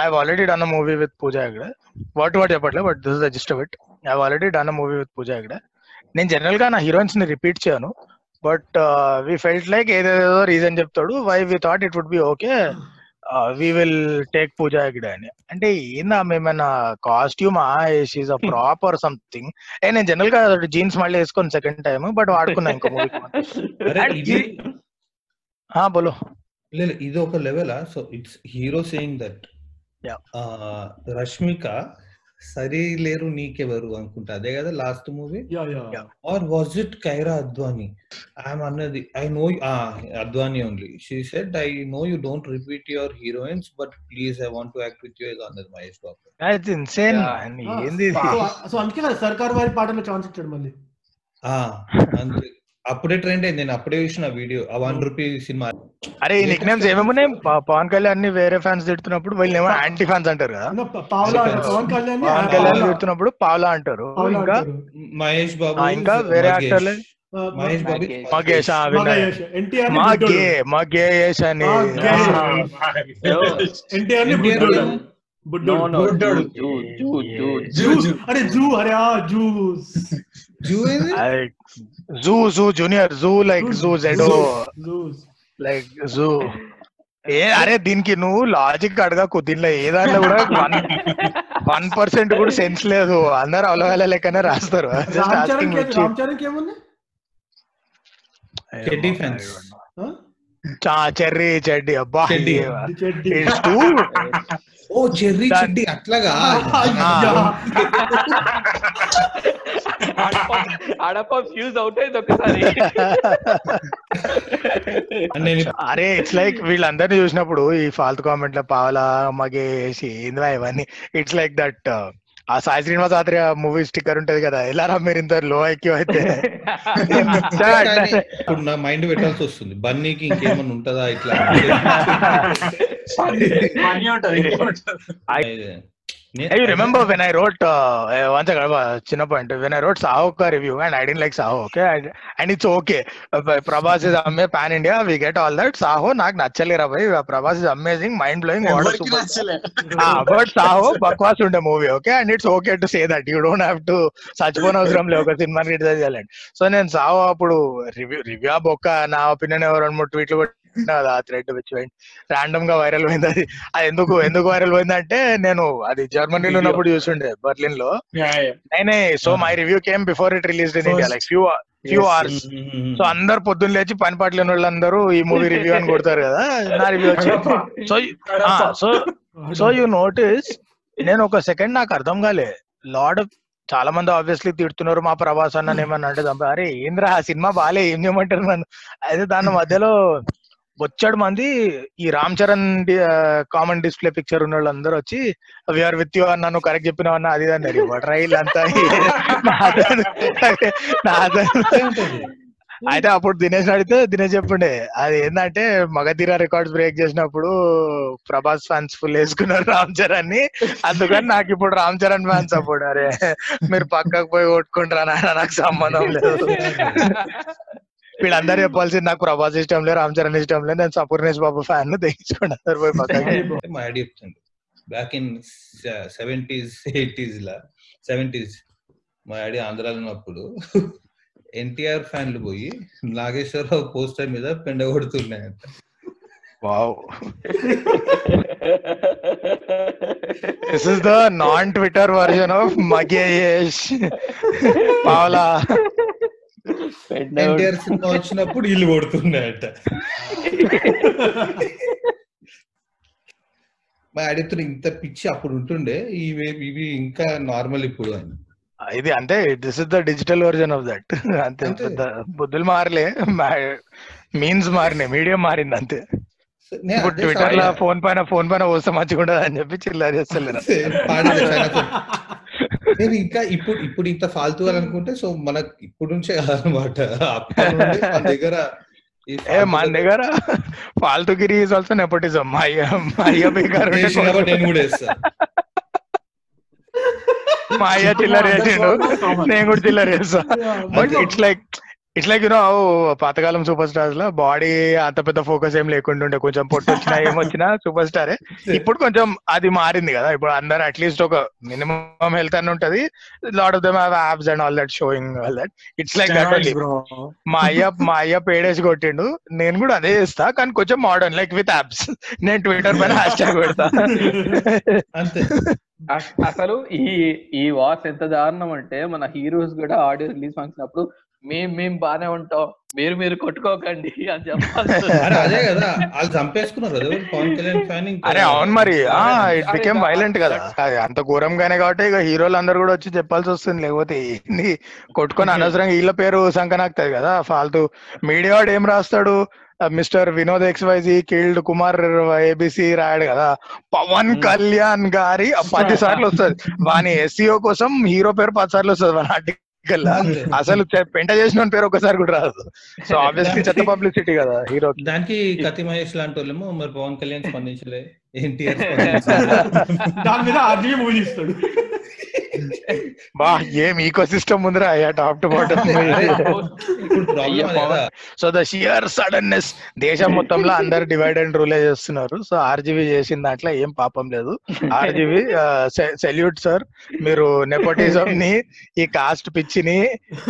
I already done a movie with Pooja Hegde what what చెప్పట్లేదు but this the gist of it I already done a movie with Pooja Hegde నేను జనరల్గా నా హీరోయిన్స్ని repeat చేయను. But we felt like ఏదేదో reason చెప్తాడు. Why we thought it would be okay we will take Pooja Hegde అని. అంటే ఏందా మేమైనా costume is a prop or something ఏ నేను జనరల్గా జీన్స్ మళ్ళీ వేసుకోను సెకండ్ టైం బట్ వాడుకున్నా ఇంకో మూవీ బోలో. లేదు ఇది ఒక లెవెలా so it's hero saying that. Rashmika సరే లేరు నీకెవరు అనుకుంటా. అదే కదా last movie? Yeah yeah. Yeah. Or was it Kiara Advani I'm అన్నది I know Advani only she said I know you don't repeat your heroines but please I want to act with you అన్నది మహేష్ బాబు? So అందుకే కదా సర్కార్ వారి పాటలో chance ఇచ్చాడు మళ్ళీ. ఆ, అంతే. అప్పుడే ట్రెండ్ అయింది నేను అప్పుడే చూసిన వీడియో ఆ వన్ రూపీ సినిమా అరే ఈ నిక్ నేమ్స్ ఏమేమున్నాయి పవన్ కళ్యాణ్ని వేరే ఫ్యాన్స్ తిడుతున్నప్పుడు వీళ్ళు ఏమో యాంటీ ఫ్యాన్స్ అంటారు కదా. పవన్ కళ్యాణ్ తిడుతున్నప్పుడు పావలా అంటారు ఇంకా. మహేష్ బాబు ఇంకా వేరే మగేష్. మ- మహేష్ బాబు మగేష్. మగేష్ ఆ, విన్నాయి. మగయేష్ ఎన్టీఆర్ని మా బుడ్డోడు. గే మా గేయేష్ అని మా గే. ఎన్టీఆర్ని NTR బుడ్డోడు ఏమో? బుడ్డోడు No, no, బుడ్డోడు. జూ, జూ, జూ, జూ. జ్యూస్ అరే జూ అరే ఆ జ్యూస్ జూ ఏది? జూ జూ జూనియర్ జూ లైక్ జూ జెడో జ్యూస్ లైక్ జూ ఏ అరే దీనికి నువ్వు లాజిక్ అడగకు దీనిలో ఏ దాంట్లో కూడా వన్ వన్ పర్సెంట్ కూడా సెన్స్ లేదు అందరు అవలవేళ లెక్కనే రాస్తారు Just రామ్ చరణ్ asking కి which- రామ్ చరణ్కి ఏముంది చెడ్డీ ఫ్యాన్స్ ఆ? చా- చెర్రీ చెడ్డి అబ్బా చెడ్డీ. ఇది చెడ్డి. It's too ఓ చెర్రీ చెడ్డి అట్లాగా. అడప ఫ్యూజ్ అవుట్ అయింది ఒకసారి. నేను అరే ఇట్స్ లైక్ వీళ్ళందరినీ చూసినప్పుడు ఈ ఫాల్తు కామెంట్ల పావలా మగేసి ఇవన్నీ? ఇట్స్ లైక్ దట్ ఆ సాయి శ్రీనివాస్ ఆత్రేయ మూవీ స్టిక్కర్ ఉంటది కదా ఎలా రా మీరు ఇంత లో ఐక్యూ అయితే? ఇప్పుడు నా మైండ్ పెట్టాల్సి వస్తుంది. బన్నీకి ఇంకేమన్నా ఉంటదా ఇట్లా? మనీ ఉంటది ఇంకేముంటది? I remember when I wrote once చిన్న point when I wrote Saaho కా review and I didn't like Saaho okay and it's okay Prabhas is అమ్మే pan India we get all that Saaho నాకు నచ్చలేరా భయ్ Prabhas is amazing mind blowing ఎవరికి నచ్చలే but Saaho బక్వాస్ ఉండే movie okay and it's okay to say that you don't have to చచ్చిపోయిన అవసరం లేదు ఒక సినిమాని క్రిటిసైజ్ చేయాలండి సో నేను సాహో అప్పుడు రివ్యూ రివ్యూ బొక్క నా ఒపీనియన్ రెండు మూడు ట్వీట్లు కదా ఆ థ్రెడ్ వచ్చి ర్యాండమ్గా వైరల్ పోయింది. అది అది ఎందుకు ఎందుకు వైరల్ పోయిందంటే నేను అది జర్మనీలో ఉన్నప్పుడు చూసిండే బర్లిన్లో. నేనే so my review came before it release in India like few few hours so అందరు పొద్దున్న లేచి పని పాటలు లేని వాళ్ళందరూ ఈ మూవీ రివ్యూ అని కొడతారు కదా నా రివ్యూ వచ్చి. So so so you notice నేను ఒక సెకండ్ నాకు అర్థం కాలే. లార్డ్ చాలా మంది ఆబ్వియస్లీ తిడుతున్నారు మా ప్రభాస్ అన్న ఏమన్నా అంటే. అరే ఏంద్రా ఆ సినిమా బాలే ఏం చేయమంటారు నన్ను. అయితే దాని మధ్యలో వచ్చాడు మంది. ఈ Ram Charan common display picture ఉన్న వాళ్ళందరూ వచ్చి విఆర్ విత్ యూ అన్న నువ్వు కరెక్ట్ చెప్పినావు అన్న అది అన్నారు. రైల్ అంతా అయితే అప్పుడు దినేష్ అడిగితే దినేష్ చెప్పుండే అది ఏంటంటే మగధీర రికార్డ్స్ బ్రేక్ చేసినప్పుడు ప్రభాస్ ఫ్యాన్స్ ఫుల్ వేసుకున్నారు రామ్ చరణ్ని అందుకని నాకు ఇప్పుడు రామ్ చరణ్ ఫ్యాన్స్ అప్పుడు. అరే మీరు పక్కకు పోయి కొట్టుకుంటారా నాకు సంబంధం లేదు. వీళ్ళందరూ చెప్పాల్సింది నాకు ప్రభాస్ ఇష్టం లేదు రామ్ చరణ్ ఇష్టం లేదు నేను సపూర్ణేష్ బాబు ఫ్యాన్ తెగించుకోండి అందరు పోయి పక్కకి అంటే మా డాడీ చెప్తుండు బ్యాక్ ఇన్ సెవెంటీస్ ఎయిటీస్ లా సెవెంటీస్ మా డాడీ ఆంధ్రాలో ఉన్నప్పుడు ఎన్టీఆర్ ఫ్యాన్లు పోయి నాగేశ్వరరావు పోస్టర్ మీద పెండ కొడుతున్నాయంట. Wow. This is the non Twitter version of Magesh. పావలా. ఎన్టీఆర్ సినిమా వచ్చినప్పుడు ఇల్లు కొడుతున్నాయంట. అడుగుతున్న ఇంత పిచ్చి అప్పుడు ఉంటుండే ఇవి ఇవి ఇంకా నార్మల్ ఇప్పుడు అని. ఇది అంతే this is the digital version of that అంతే బుద్ధులు మారలే మీన్స్ మారినాయి మీడియం మారింది అంతే. ఇప్పుడు ట్విట్టర్లో ఫోన్ పైన ఫోన్ పైన వస్తే మంచిగా ఉండదు అని చెప్పి చిల్లర చేస్తలేరు నేను ఇంకా ఇప్పుడు ఇప్పుడు ఇంత ఫాల్తూ అనుకుంటే సో మనకు ఇప్పుడు నుంచే కాదనమాట. మన దగ్గర ఏ మన ఫాల్తూ దగ్గర ఫాల్తుగిరి ఈజ్ ఆల్సో నెపోటిజం మా అయ్య మా అయ్య బేకార్ నేను కూడా మా అయ్య చిల్లర వేసిండు నేను కూడా చిల్లర వేస్తా but it's like it's like you know పాతకాలం సూపర్ స్టార్స్లో బాడీ అంత పెద్ద ఫోకస్ ఏం లేకుండా ఉండే కొంచెం పొట్టు వచ్చినా ఏమొచ్చినా సూపర్ స్టారే ఇప్పుడు కొంచెం అది మారింది కదా. ఇప్పుడు అందరు అట్లీస్ట్ ఒక మినిమం హెల్త్ అని ఉంటది. Lot of them have apps and all that showing all that it's like that only మా అయ్య మా అయ్య పేడేసి కొట్టిండు. నేను కూడా అదే చేస్తా కానీ కొంచెం మోడర్న్ లైక్ విత్ యాప్స్ నేను ట్విట్టర్ పైన హ్యాష్ ట్యాగ్ పెడతా. అంతే. అసలు ఈ ఈ వార్స్ ఎంత దారుణం అంటే మన హీరోస్ కూడా ఆడియో రిలీజ్ ఫంక్షన్ అప్పుడు మేం మేం బానే ఉంటాం. మీరు మీరు కొట్టుకోకండి అని చెప్పాల్సి అరే అదే కదా. వాళ్ళు చంపేసుకున్నారు? పవన్ కళ్యాణ్ ఫ్యాన్ అరే అవును మరి. ఆ ఇట్ బికేమ్ వైలెంట్ కదా. అది అంత ఘోరంగానే కాబట్టి ఇక హీరోలు అందరు కూడా వచ్చి చెప్పాల్సి వస్తుంది. లేకపోతే ఏంది? కొట్టుకొని అనవసరంగా వీళ్ళ పేరు సంకనాక్తది కదా. ఫాల్తూ. మీడియా వాడు ఏం రాస్తాడు? Mister Vinod X Y Z killed Kumar ABC రాయాడు కదా. పవన్. కళ్యాణ్ గారి పది సార్లు వస్తుంది. వాని ఎస్సీఓ కోసం హీరో పేరు పది సార్లు వస్తుంది. అంతే. అసలు పెంట చేసిన పేరు ఒకసారి కూడా రాదు. సో ఆబ్వియస్లీ చెత్త పబ్లిసిటీ కదా హీరో దానికి కత్తి మహేష్ లాంటి వాళ్ళేమో మరి పవన్ కళ్యాణ్ స్పందించలే. ఎన్టీఆర్ దాని మీద ఆర్జీవి మూవీ ఇస్తాడు బా ఏం ఈకో సిస్టమ్ ఉందిరా అయ్యా top to bottom so the sheer suddenness దేశం మొత్తంలో అందరు డివైడ్ అండ్ రూలే చేస్తున్నారు. సో ఆర్జీబీ చేసిన దాంట్లో ఏం పాపం లేదు. ఆర్జీబీ సెల్యూట్ సార్ మీరు నెపోటిజం ని ఈ కాస్ట్ పిచ్చిని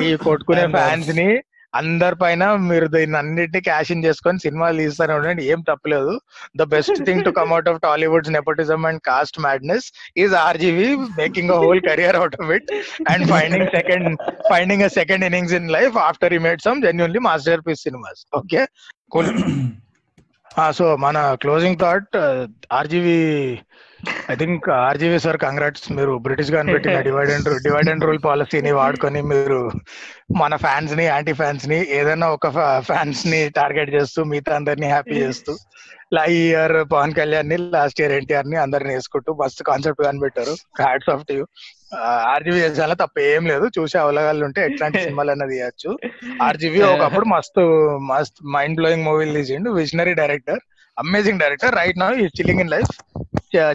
ఈ కొట్టుకునే ఫ్యాన్స్ని అందరి పైన మీరు దీన్ని అన్నిటిని క్యాష్ ఇన్ చేసుకొని సినిమాలు తీస్తానే ఉండండి ఏం తప్పలేదు the best thing to come out of Tollywood nepotism and caste madness is RGV making a whole career out of it and finding second finding a second innings in life after he made some genuinely masterpiece cinemas okay cool so మన closing thought RGV I think RGV sir congrats మీరు British గాని పెట్టిన divide and divide and rule పాలసీని వాడుకొని మీరు మన ఫ్యాన్స్ని anti ఫ్యాన్స్ని ఏదైనా ఒక ఫ్యాన్స్ని టార్గెట్ చేస్తూ మిగతా అందరినీ హ్యాపీ చేస్తూ ఈ ఇయర్ పవన్ కళ్యాణ్ని లాస్ట్ ఇయర్ ఎన్టీఆర్ని అందరిని వేసుకుంటూ మస్తు కాన్సెప్ట్ కనిపెట్టారు హ్యాట్స్ ఆఫ్ టు ఆర్జీవి చేసాల తప్ప ఏం లేదు. చూసే అవలగాళ్ళు ఉంటే ఎట్లాంటి సినిమాలు అన్నది తీయచ్చు ఆర్జీవి ఒకప్పుడు మస్తు మస్త్ మైండ్ బ్లోయింగ్ మూవీలు తీసిండు. Visionary director amazing director right now he chilling in life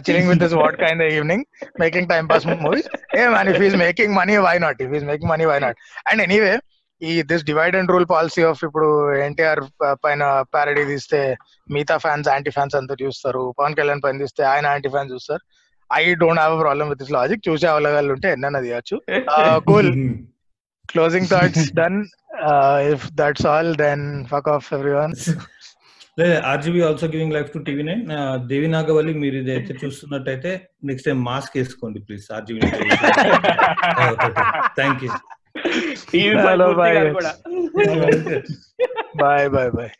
chilling with this what kind evening making time pass movies a man if is making money why not if is making money why not and anyway he this divide and rule policy of ఇప్పుడు ఎన్టీఆర్ పైన parody తీస్తే మిగతా fans anti fans అంతా చూస్తారు. పవన్ కళ్యాణ్ పైన తీస్తే ఆయన anti fans చూస్తారు. I don't have problem with this logic చూసే అవలగాళ్ళు ఉంటే ఎన్నైనా తీయచ్చు. Cool closing thoughts done if that's all then fuck off everyone లేదు RGV also giving life to TV nine Devi Nagavalli మీరు ఇదైతే చూస్తున్నట్టయితే నెక్స్ట్ టైం మాస్క్ వేసుకోండి please RGV thank you bye bye bye